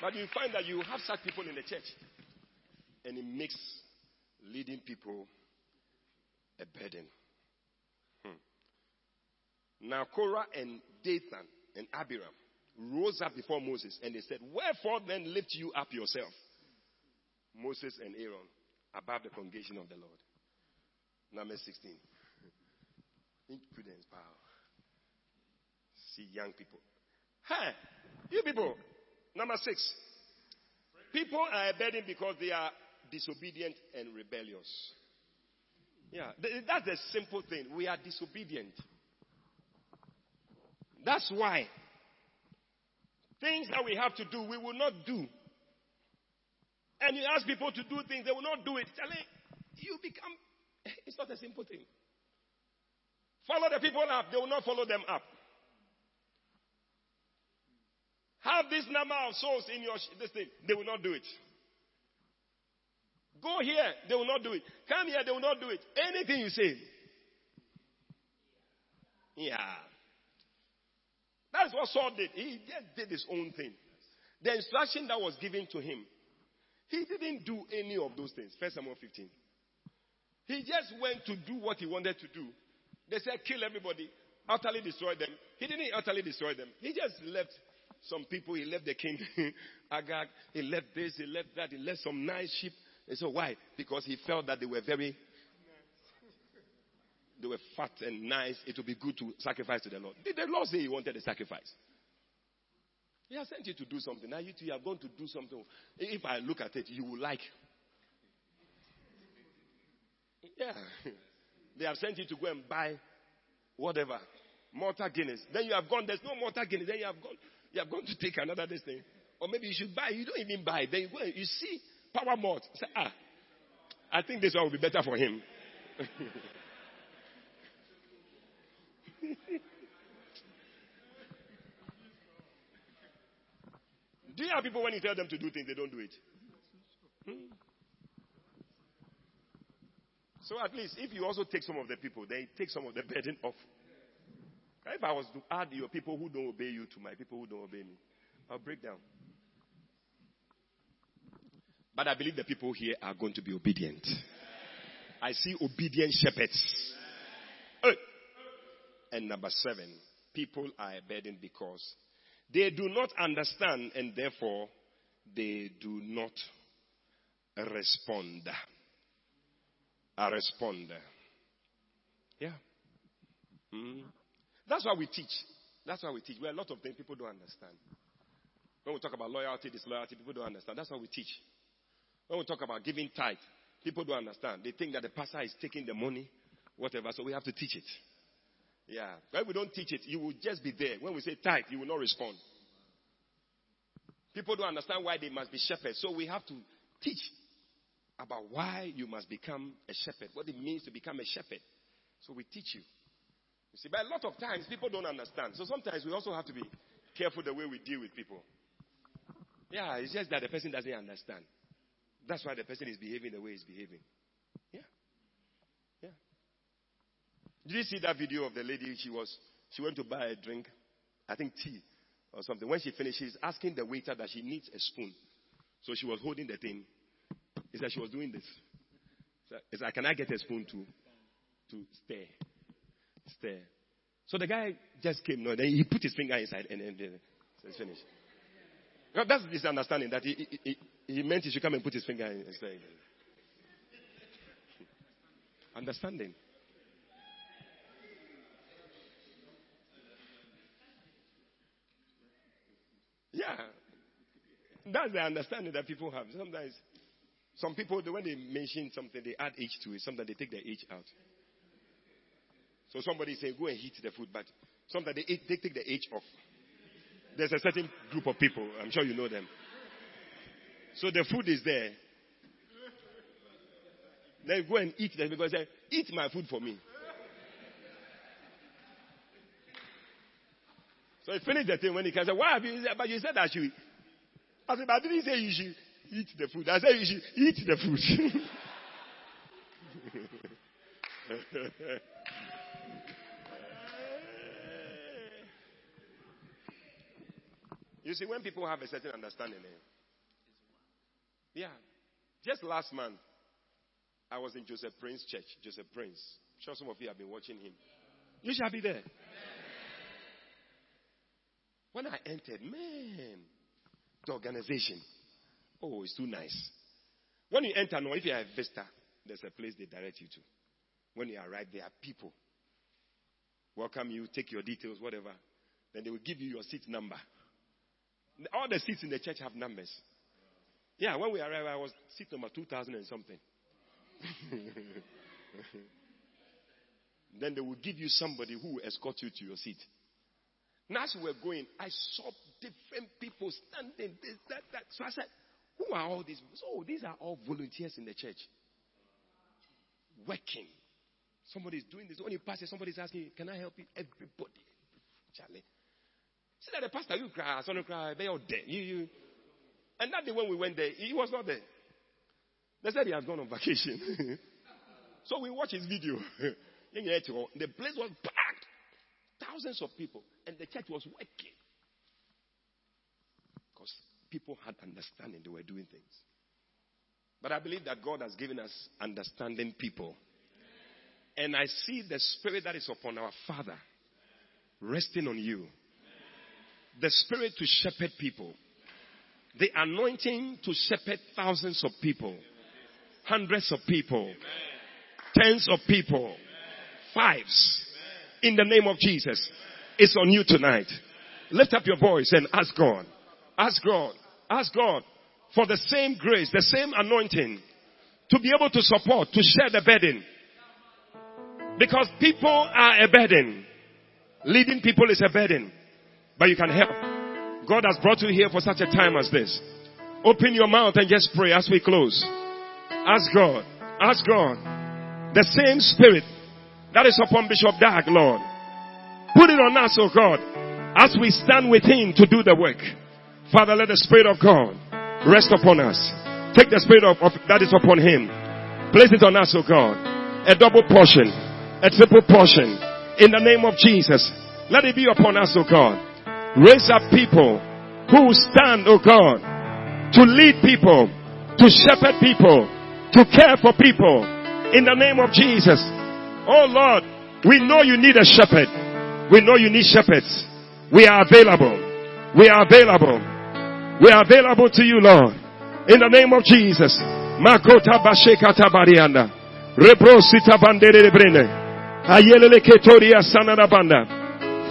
But you find that you have such people in the church, and it makes leading people a burden. Hmm. Now Korah and Dathan and Abiram rose up before Moses and they said, Wherefore then lift you up yourself, Moses and Aaron, above the congregation of the Lord. Number 16. Impudence, power. See young people. Hey, you people. Number six. People are a burden because they are disobedient and rebellious. Yeah, that's the simple thing. We are disobedient. That's why things that we have to do, we will not do. And you ask people to do things, they will not do it. Charlie, you become, it's not a simple thing. Follow the people up, they will not follow them up. Have this number of souls in your this thing, they will not do it. Go here, they will not do it. Come here, they will not do it. Anything you say. Yeah. That's what Saul did. He just did his own thing. The instruction that was given to him, he didn't do any of those things. First Samuel 15. He just went to do what he wanted to do. They said, kill everybody, utterly destroy them. He didn't utterly destroy them. He just left some people. He left the king Agag. He left this, he left that. He left some nice sheep. And so why? Because he felt that they were very, they were fat and nice. It would be good to sacrifice to the Lord. Did the Lord say he wanted a sacrifice? He has sent you to do something. Now you two are going to do something. If I look at it, you will like. Yeah. They have sent you to go and buy whatever. Malta Guinness. Then you have gone, there's no Malta Guinness. Then you have gone, you have gone to take another this thing. Or maybe you should buy, you don't even buy. Then you go, you see power malt. Say, ah, I think this one will be better for him. do you have people when you tell them to do things, they don't do it? Hmm? So at least if you also take some of the people, then take some of the burden off. If I was to add your people who don't obey you to my people who don't obey me, I'll break down. But I believe the people here are going to be obedient. I see obedient shepherds. And number seven, people are a burden because they do not understand and therefore they do not respond. A responder. Yeah. Mm-hmm. That's why we teach. That's why we teach. Well, a lot of things people don't understand. When we talk about loyalty, disloyalty, people don't understand. That's why we teach. When we talk about giving tithe, people don't understand. They think that the pastor is taking the money, whatever, so we have to teach it. Yeah. If we don't teach it, you will just be there. When we say tithe, you will not respond. People don't understand why they must be shepherds, so we have to teach about why you must become a shepherd, what it means to become a shepherd. So we teach you. You see, but a lot of times people don't understand. So sometimes we also have to be careful the way we deal with people. Yeah, it's just that the person doesn't understand. That's why the person is behaving the way he's behaving. Yeah. Yeah. Did you see that video of the lady? She was she went to buy a drink, I think tea or something. When she finished, she's asking the waiter that she needs a spoon. So she was holding the thing. He said she was doing this. He said, Can I get a spoon to to stir? Stir. So the guy just came, no, then he put his finger inside and then it's finished. That's his understanding that he, he, he, meant he should come and put his finger in and stir. Understanding. Yeah. That's the understanding that people have. Sometimes some people, when they mention something, they add H to it. Sometimes they take the H out. So somebody say, go and heat the food, but sometimes they, they take the H off. There's a certain group of people, I'm sure you know them. So the food is there. Then go and eat them because say, eat my food for me. So he finished the thing when he can say, why have you, but you said I should. I said, but I didn't say you should eat the food. I said you should eat the food. you see, when people have a certain understanding, eh? Yeah. Just last month, I was in Joseph Prince Church. Joseph Prince. I'm sure some of you have been watching him. You shall be there. When I entered, man, the organization. Oh, it's too nice. When you enter, no, if you are a visitor, there's a place they direct you to. When you arrive, there are people. Welcome you, take your details, whatever. Then they will give you your seat number. All the seats in the church have numbers. Yeah, when we arrived, I was seat number 2000 and something. then they will give you somebody who will escort you to your seat. Now, as we were going, I saw different people standing, this, that, that. So I said, Who are all these oh, these are all volunteers in the church. Working. Somebody's doing this. When you pass it, somebody's asking, Can I help you? Everybody. Charlie. See that the pastor, you cry, you cry, they all dead. You, you. And that day when we went there, he was not there. They said he has gone on vacation. so we watched his video. the place was packed. Thousands of people. And the church was working. Because people had understanding. They were doing things. But I believe that God has given us understanding people. And I see the spirit that is upon our Father resting on you. The spirit to shepherd people. The anointing to shepherd thousands of people. Hundreds of people. Tens of people. Fives. In the name of Jesus. It's on you tonight. Lift up your voice and ask God. Ask God. Ask God for the same grace, the same anointing to be able to support, to share the burden. Because people are a burden. Leading people is a burden. But you can help. God has brought you here for such a time as this. Open your mouth and just pray as we close. Ask God. Ask God. The same spirit that is upon Bishop Dag, Lord. Put it on us, oh God, as we stand with him to do the work. Father, let the Spirit of God rest upon us. Take the Spirit of, of that is upon him. Place it on us, oh God. A double portion, a triple portion. In the name of Jesus. Let it be upon us, oh God. Raise up people who stand, oh God, to lead people, to shepherd people, to care for people. In the name of Jesus. Oh Lord, we know you need a shepherd. We know you need shepherds. We are available. We are available. We are available to you, Lord. In the name of Jesus. Makota bashekata barianda. Rebrosita bandere brene. Ayelele ketoria sanada banda.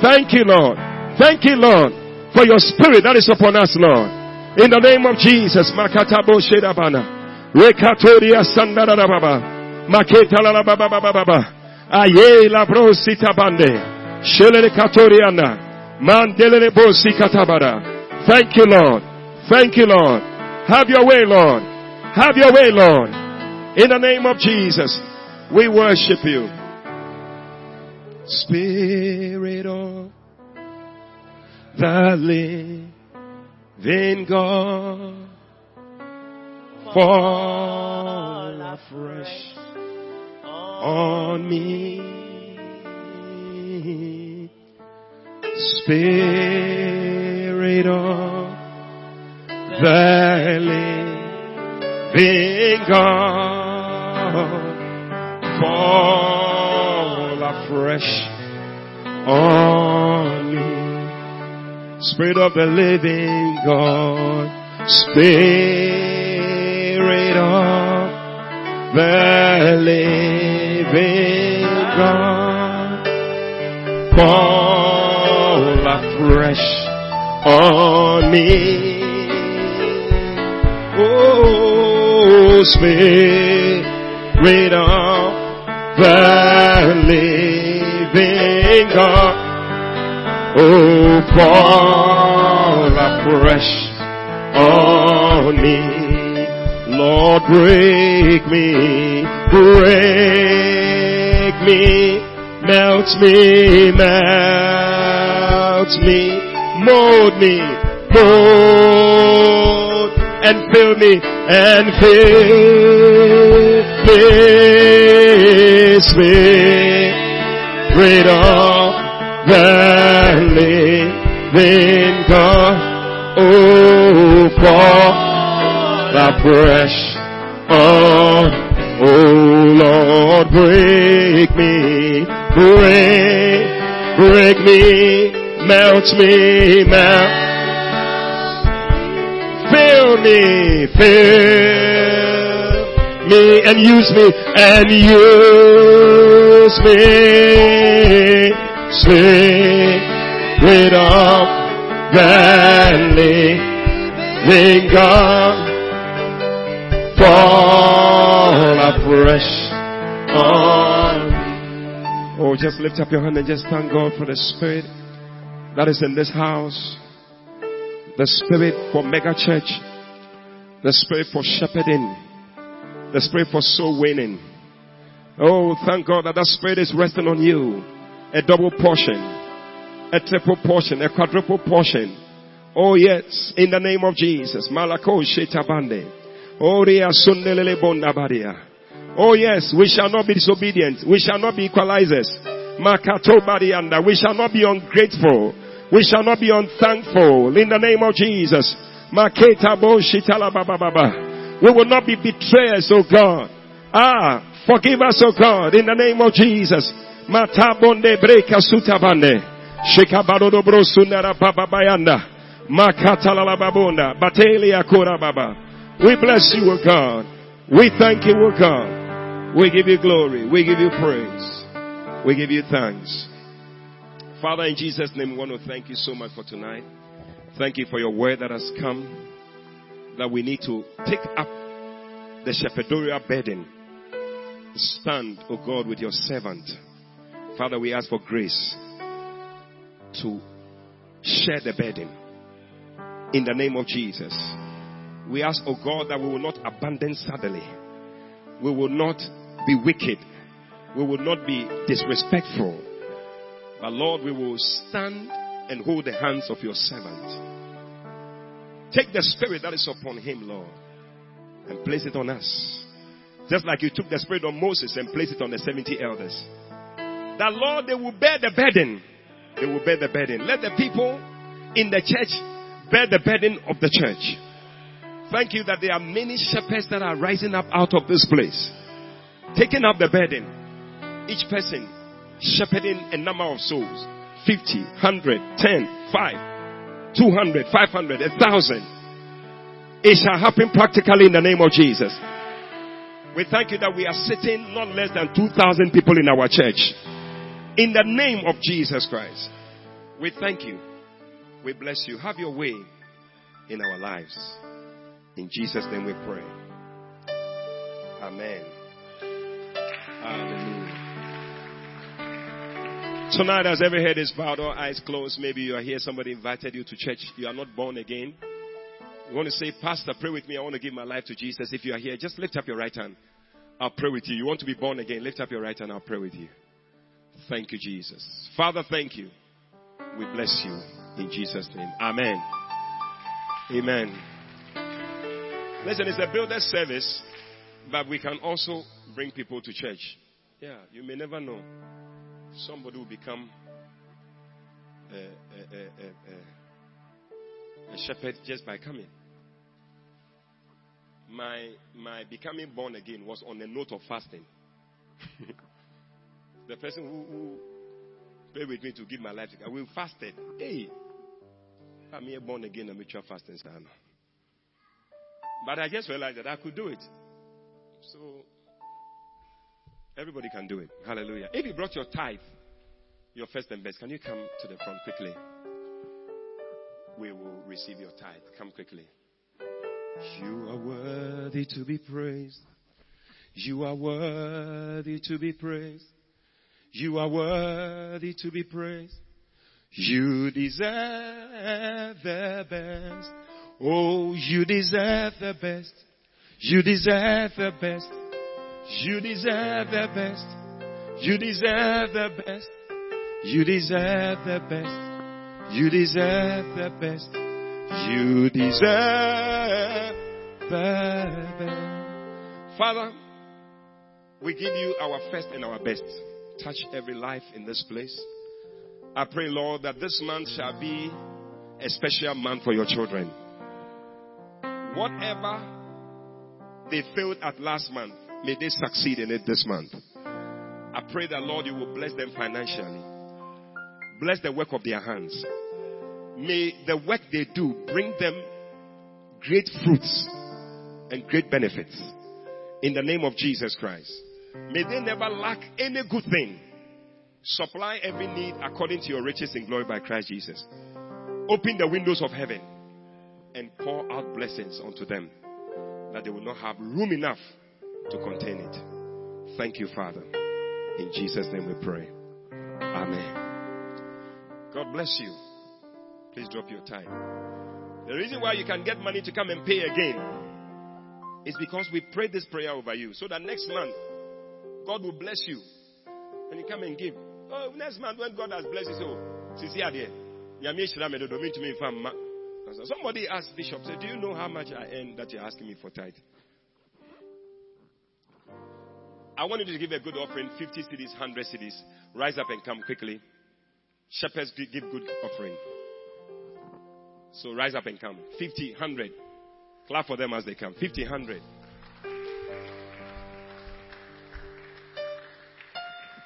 Thank you, Lord. Thank you, Lord, for your spirit that is upon us, Lord. In the name of Jesus. Makatabo shedabana. Rekatoria sandara baba. Maketa la baba. Aye la brosita bande. Shelele katoriana. Mandelele bosi katabara. Thank you, Lord. Thank you, Lord. Have your way, Lord. Have your way, Lord. In the name of Jesus, we worship you. Spirit of the living God, fall afresh on me. Spirit of the living God, fall afresh on. Spirit of the living God, Spirit of the living God, fall afresh on me. Oh, Spirit of the living God, oh, fall afresh on me. Lord, break me, break me, melt me, melt me, mold me, mold, and fill me, and fill this spirit of the living God. Oh, fall afresh on, oh, Lord, break me, break, break me, melt me, melt. Fill me, fill me and use me and use me. Spirit of the living God fall afresh on. me. Oh, just lift up your hand and just thank God for the Spirit that is in this house. The Spirit for Mega Church. The Spirit for shepherding. The Spirit for soul winning. Oh, thank God that that Spirit is resting on you. A double portion. A triple portion. A quadruple portion. Oh yes, in the name of Jesus. Malako Shetabande. Oh yes, we shall not be disobedient. We shall not be equalizers. Makato Barianda. We shall not be ungrateful. We shall not be unthankful. In the name of Jesus. Maketa. We will not be betrayers, oh God. Ah, forgive us, oh God, in the name of Jesus. Matabonde Breka Sutabande. Shikabarodo Bro Sunara Baba Bayanda. Makatala Babonda. Batelia Kura Baba. We bless you, O God. We thank you, O God. We give you glory. We give you praise. We give you thanks. Father, in Jesus' name, we want to thank you so much for tonight. Thank you for your word that has come. That we need to take up the shepherdorial burden. Stand, O God, with your servant. Father, we ask for grace to share the burden. In the name of Jesus. We ask, oh God, that we will not abandon suddenly. We will not be wicked. We will not be disrespectful. But Lord, we will stand and hold the hands of your servant. Take the spirit that is upon him, Lord, and place it on us. Just like you took the spirit on Moses and placed it on the 70 elders. That Lord, they will bear the burden. They will bear the burden. Let the people in the church bear the burden of the church. Thank you that there are many shepherds that are rising up out of this place, taking up the burden. Each person shepherding a number of souls 50, 100, 10, 5, 200, 500, 1,000. It shall happen practically in the name of Jesus. We thank you that we are sitting not less than 2,000 people in our church. In the name of Jesus Christ. We thank you. We bless you. Have your way in our lives. In Jesus' name we pray. Amen. Hallelujah. Tonight, as every head is bowed or eyes closed, maybe you are here, somebody invited you to church, you are not born again. You want to say, Pastor, pray with me. I want to give my life to Jesus. If you are here, just lift up your right hand. I'll pray with you. You want to be born again? Lift up your right hand. I'll pray with you. Thank you, Jesus. Father, thank you. We bless you in Jesus' name. Amen. Amen. Listen, it's a builder service, but we can also bring people to church. Yeah, you may never know. Somebody will become a, a, a, a shepherd just by coming. My, my becoming born again was on a note of fasting. the person who, who prayed with me to give my life to God, we fasted. Hey, I'm here born again, I'm mutual fasting. But I just realized that I could do it. So, everybody can do it. Hallelujah. If you brought your tithe, your first and best, can you come to the front quickly? We will receive your tithe. Come quickly. You are worthy to be praised. You are worthy to be praised. You are worthy to be praised. You deserve the best. Oh, you deserve the best. You deserve the best. You deserve the best. You deserve the best. You deserve the best. You deserve the best. You deserve the best. Father, we give you our first and our best. Touch every life in this place. I pray, Lord, that this month shall be a special month for your children. Whatever they failed at last month, May they succeed in it this month. I pray that, Lord, you will bless them financially. Bless the work of their hands. May the work they do bring them great fruits and great benefits. In the name of Jesus Christ. May they never lack any good thing. Supply every need according to your riches in glory by Christ Jesus. Open the windows of heaven and pour out blessings unto them that they will not have room enough to contain it. Thank you, Father. In Jesus' name we pray. Amen. God bless you. Please drop your time. The reason why you can get money to come and pay again is because we prayed this prayer over you. So that next month, God will bless you. And you come and give. Oh, next month when God has blessed you, so, Sisi Ade, Somebody asked the Bishop, said, Do you know how much I earn that you're asking me for tithe? I want you to give a good offering 50 cedis, 100 cedis. Rise up and come quickly. Shepherds give good offering. So rise up and come. 50, 100. Clap for them as they come. 50, 100.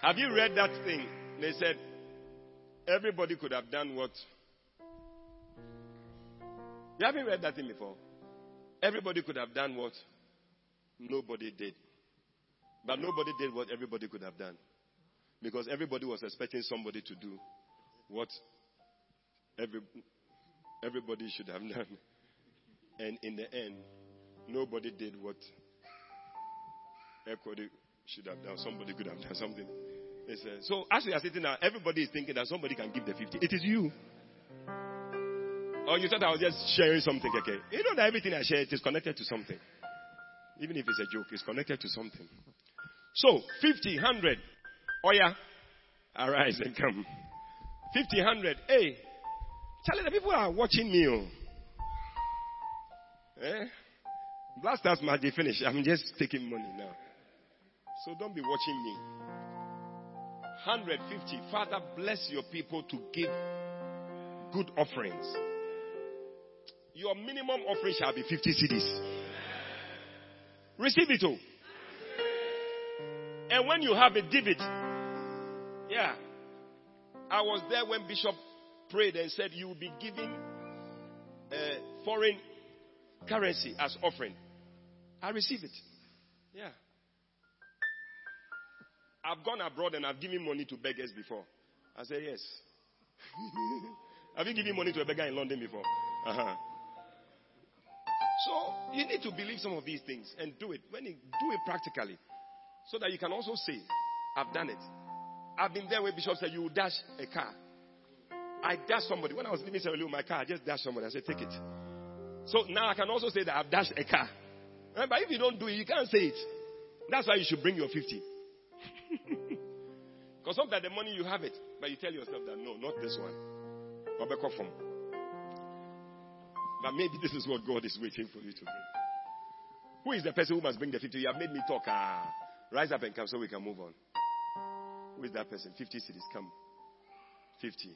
Have you read that thing? They said everybody could have done what? You haven't read that thing before. Everybody could have done what nobody did. But nobody did what everybody could have done. Because everybody was expecting somebody to do what every, everybody should have done. And in the end, nobody did what everybody should have done. Somebody could have done something. So as we are sitting now, everybody is thinking that somebody can give the 50. It is you. Or you thought I was just sharing something, okay? You know that everything I share it is connected to something. Even if it's a joke, it's connected to something. So, 50, 100. Oh yeah. Arise and come. 50, 100. Hey. Tell the people are watching me. Oh. Eh? Blasters might be finished. I'm just taking money now. So don't be watching me. 150. Father, bless your people to give good offerings. Your minimum offering shall be 50 cedis. Receive it all. And when you have a divot, yeah. I was there when Bishop prayed and said, You will be giving uh, foreign currency as offering. I receive it. Yeah. I've gone abroad and I've given money to beggars before. I said, Yes. have you given money to a beggar in London before? Uh-huh. So you need to believe some of these things and do it. When you do it practically, so that you can also say, I've done it. I've been there where Bishop said, You dash a car. I dashed somebody. When I was leaving Sierra Leone, my car, I just dashed somebody. I said, Take it. So now I can also say that I've dashed a car. But if you don't do it, you can't say it. That's why you should bring your 50. Because sometimes the money you have it, but you tell yourself that no, not this one. But maybe this is what God is waiting for you to bring. Who is the person who must bring the 50? You have made me talk. Ah. Rise up and come so we can move on. Who is that person? 50 cedis, Come. 50.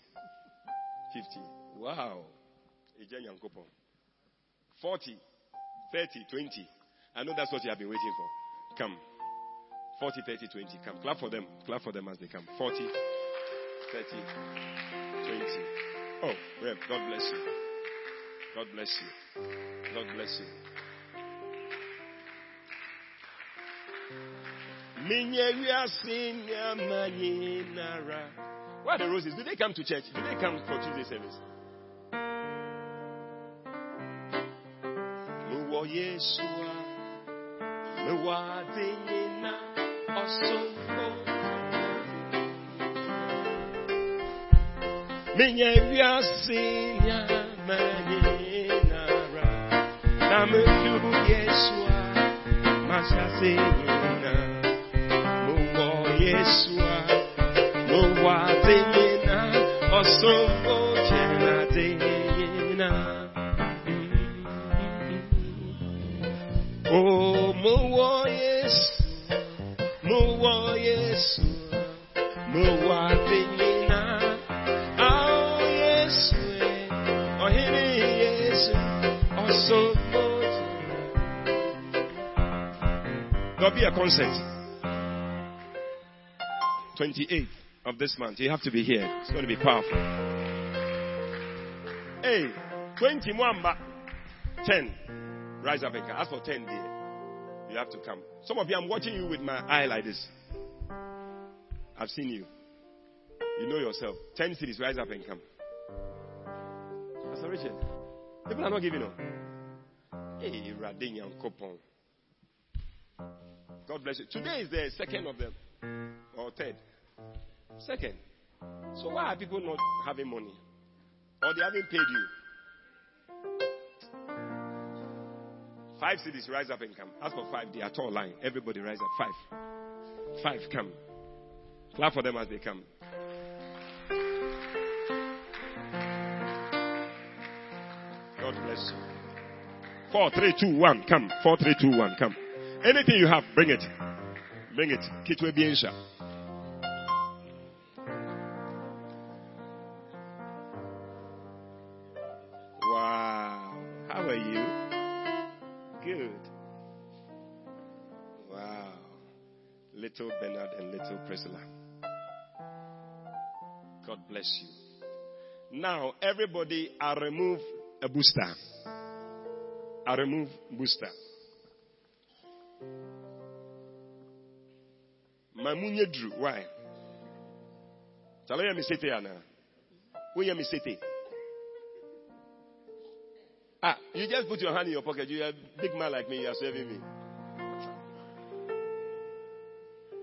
50. Wow. 40, 30, 20. I know that's what you have been waiting for. Come. 40, 30, 20. Come. Clap for them. Clap for them as they come. 40, 30, 20. Oh, Rev, God bless you. God bless you. God bless you. Where are the roses? Do they come to church? Do they come for Tuesday service? Minye wiase nyamanye nara na mefu Yesua masase nyina Yeshua, no wadena, osombo chenadena. Oh, mo There'll be a concert. 28th of this month. You have to be here. It's going to be powerful. Hey, 21 10. Rise up and come. As for 10 dear, you have to come. Some of you, I'm watching you with my eye like this. I've seen you. You know yourself. 10 cedis, rise up and come. Pastor Richard, people are not giving up. Hey, Radinia Kopon. God bless you. Today is the second of them, or third. Second. So why are people not having money? Or they haven't paid you? Five cedis rise up and come. As for five, they are tall line. Everybody rise up. Five. Five come. Clap for them as they come. God bless you. Four, three, two, one, come. Four, three, two, one, come. Anything you have, bring it. Bring it. Kitwe Biensha. Wow. How are you? Good. Wow. Little Bernard and little Priscilla. God bless you. Now, everybody, I remove a booster. I remove booster. Mamunye Drew. Why? Shall me say Anna? Hear me Ah, you just put your hand in your pocket. You're a big man like me. You are serving me.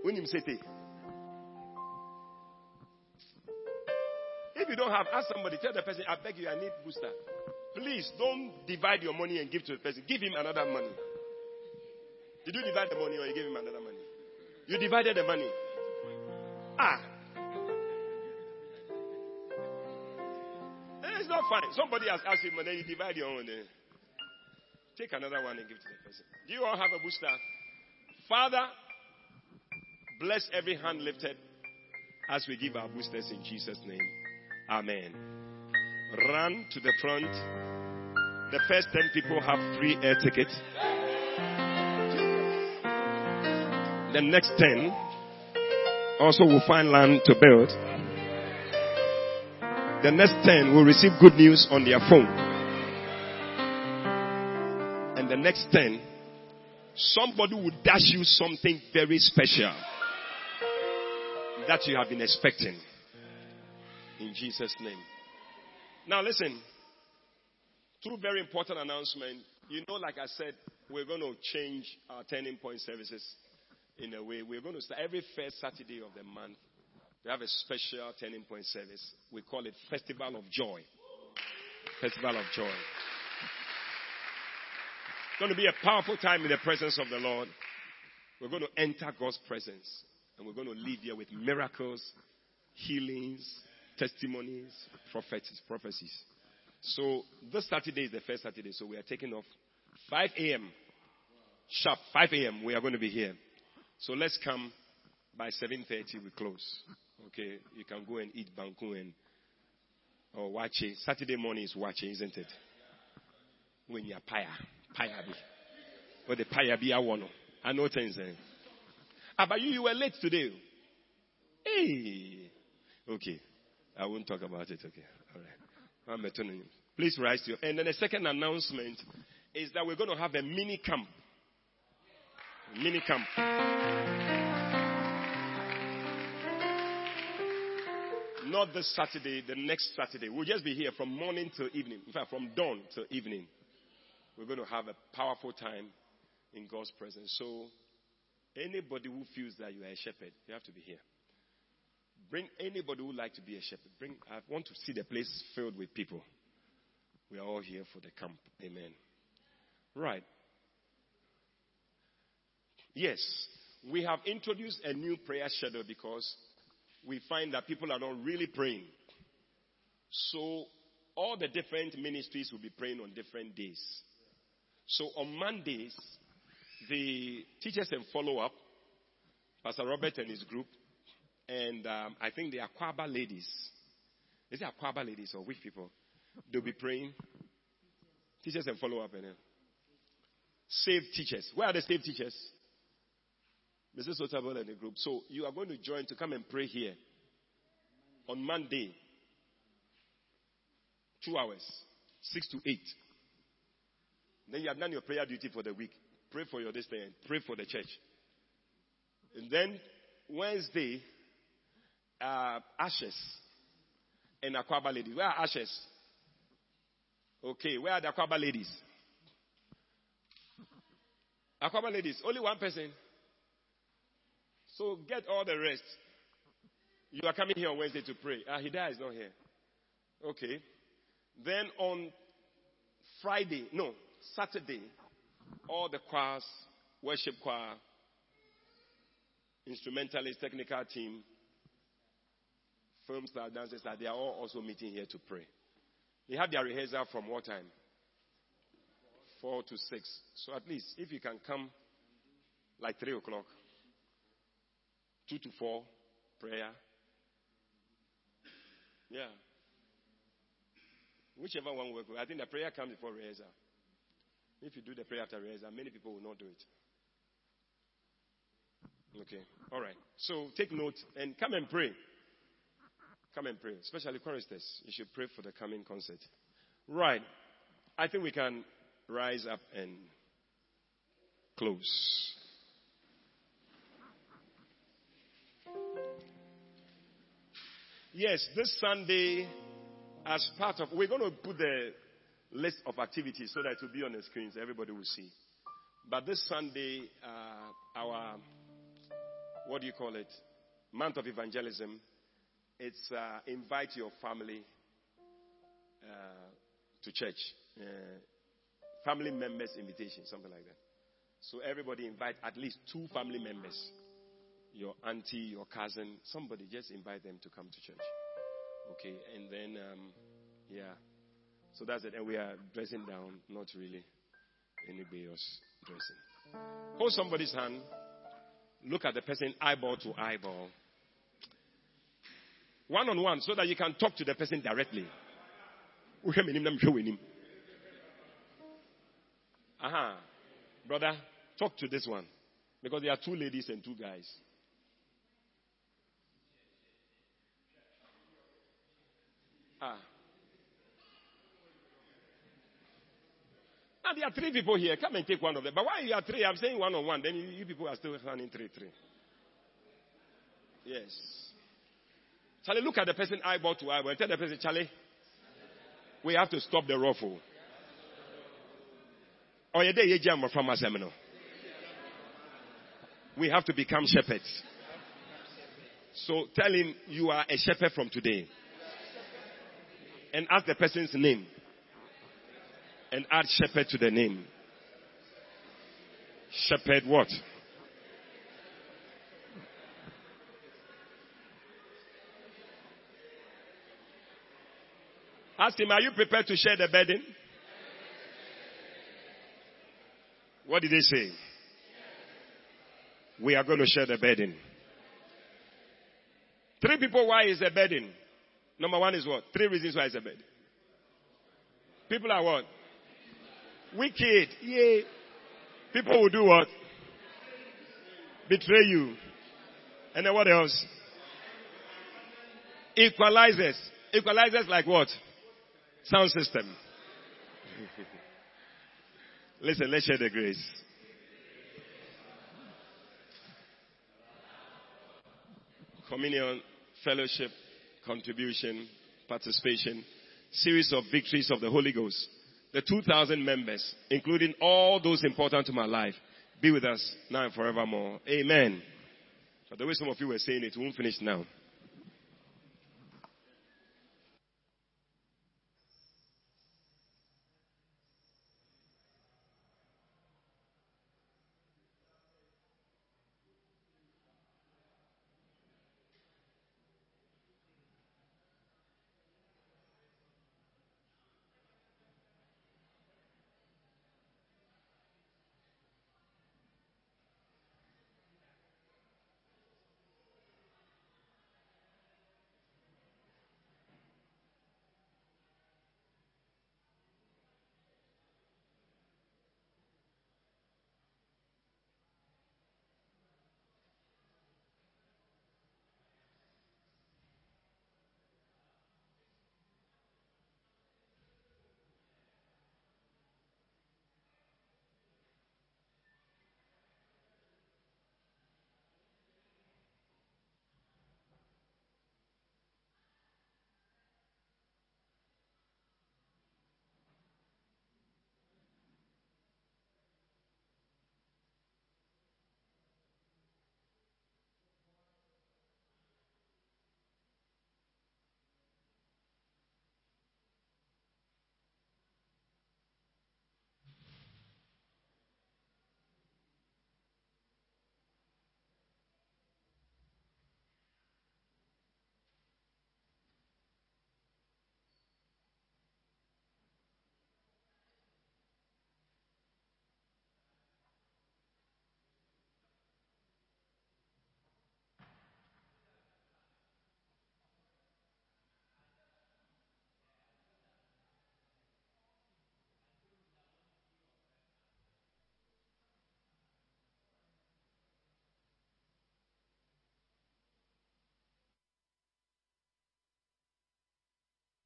When you say If you don't have, ask somebody. Tell the person, I beg you, I need booster. Please don't divide your money and give to the person. Give him another money. Did you divide the money or you gave him another money? You divided the money. Ah. It's not fine. Somebody has asked you, then you divide your own. Eh? Take another one and give it to the person. Do you all have a booster? Father, bless every hand lifted as we give our boosters in Jesus' name. Amen. Run to the front. The first 10 people have free air tickets. The next 10 also will find land to build. The next 10 will receive good news on their phone. And the next 10, somebody will dash you something very special that you have been expecting. In Jesus' name. Now listen. Two very important announcement. You know, like I said, we're going to change our turning point services in a way. We're going to start every first Saturday of the month. We have a special turning point service. We call it Festival of Joy. Festival of Joy. It's going to be a powerful time in the presence of the Lord. We're going to enter God's presence and we're going to leave here with miracles, healings, testimonies, prophecies, prophecies. So this Saturday is the first Saturday, so we are taking off 5 a.m. Sharp 5 a.m. We are going to be here. So let's come by 7:30. We close. Okay, you can go and eat banku and or watch it. Saturday morning is watching, isn't it? When you're paya, paya be, but the paya be I want. I know things. Eh? Ah, but you, you were late today. Hey, okay. I won't talk about it. Okay, all right. Please rise to your. And then the second announcement is that we're going to have a mini camp. Mini camp. Not this Saturday, the next Saturday. We'll just be here from morning till evening. In fact, from dawn till evening. We're going to have a powerful time in God's presence. So, anybody who feels that you are a shepherd, you have to be here. Bring anybody who would like to be a shepherd. Bring. I want to see the place filled with people. We are all here for the camp. Amen. Right. Yes, we have introduced a new prayer schedule because we find that people are not really praying. So all the different ministries will be praying on different days. So on Mondays, the teachers and follow up, Pastor Robert and his group, and um, I think the Akwaaba ladies. Is it Akwaaba ladies or which people? They'll be praying. Teachers and follow up. And, save teachers. Where are the save teachers? Mrs. Otabel and the group. So you are going to join to come and pray here on Monday. Two hours, six to eight. Then you have done your prayer duty for the week. Pray for your destiny. Pray for the church. And then Wednesday, uh, ashes and Akwaaba ladies. Where are ashes? Okay, where are the Akwaaba ladies? Akwaaba ladies, only one person. So get all the rest. You are coming here on Wednesday to pray. Ah, Hidayah is not here. Okay. Then on Friday, no, Saturday, all the choirs, worship choir, instrumentalist, technical team, film star, dancers, they are all also meeting here to pray. They have their rehearsal from what time? Four to six. So at least if you can come like three o'clock, two to four, prayer. Yeah. Whichever one works. I think the prayer comes before rehearsal. If you do the prayer after rehearsal, many people will not do it. Okay. All right. So take note and come and pray. Come and pray. Especially choristers. You should pray for the coming concert. Right. I think we can rise up and close. Yes, this Sunday, as part of, we're going to put the list of activities so that it will be on the screens. everybody will see. But this Sunday, uh, our, what do you call it? Month of evangelism. It's uh, invite your family uh, to church. Uh, family members invitation, something like that. So everybody invite at least two family members. Your auntie, your cousin, somebody, just invite them to come to church. Okay, and then, um, yeah. So that's it. And we are dressing down, not really anybody else dressing. Hold somebody's hand. Look at the person eyeball to eyeball. One on one, so that you can talk to the person directly. Uh-huh. Brother, talk to this one. Because there are two ladies and two guys. Ah. Now there are three people here. Come and take one of them. But why you are three? I'm saying one on one. Then you, people are still running three, three. Yes. Charlie, look at the person eyeball to eyeball. Tell the person, Charlie, we have to stop the ruffle. Oh, we have to become shepherds. So tell him you are a shepherd from today. And ask the person's name. And add shepherd to the name. Shepherd what? Ask him, are you prepared to share the burden? What did they say? We are going to share the burden. Three people why is a burden. Number one is what? Three reasons why it's a bed. People are what? Wicked. Yeah. People will do what? Betray you. And then what else? Equalizers. Equalizers like what? Sound system. Listen, let's share the grace. Communion, fellowship, contribution, participation, series of victories of the Holy Ghost. The 2,000 members, including all those important to my life, be with us now and forevermore. Amen. But the way some of you were saying it, we won't finish now.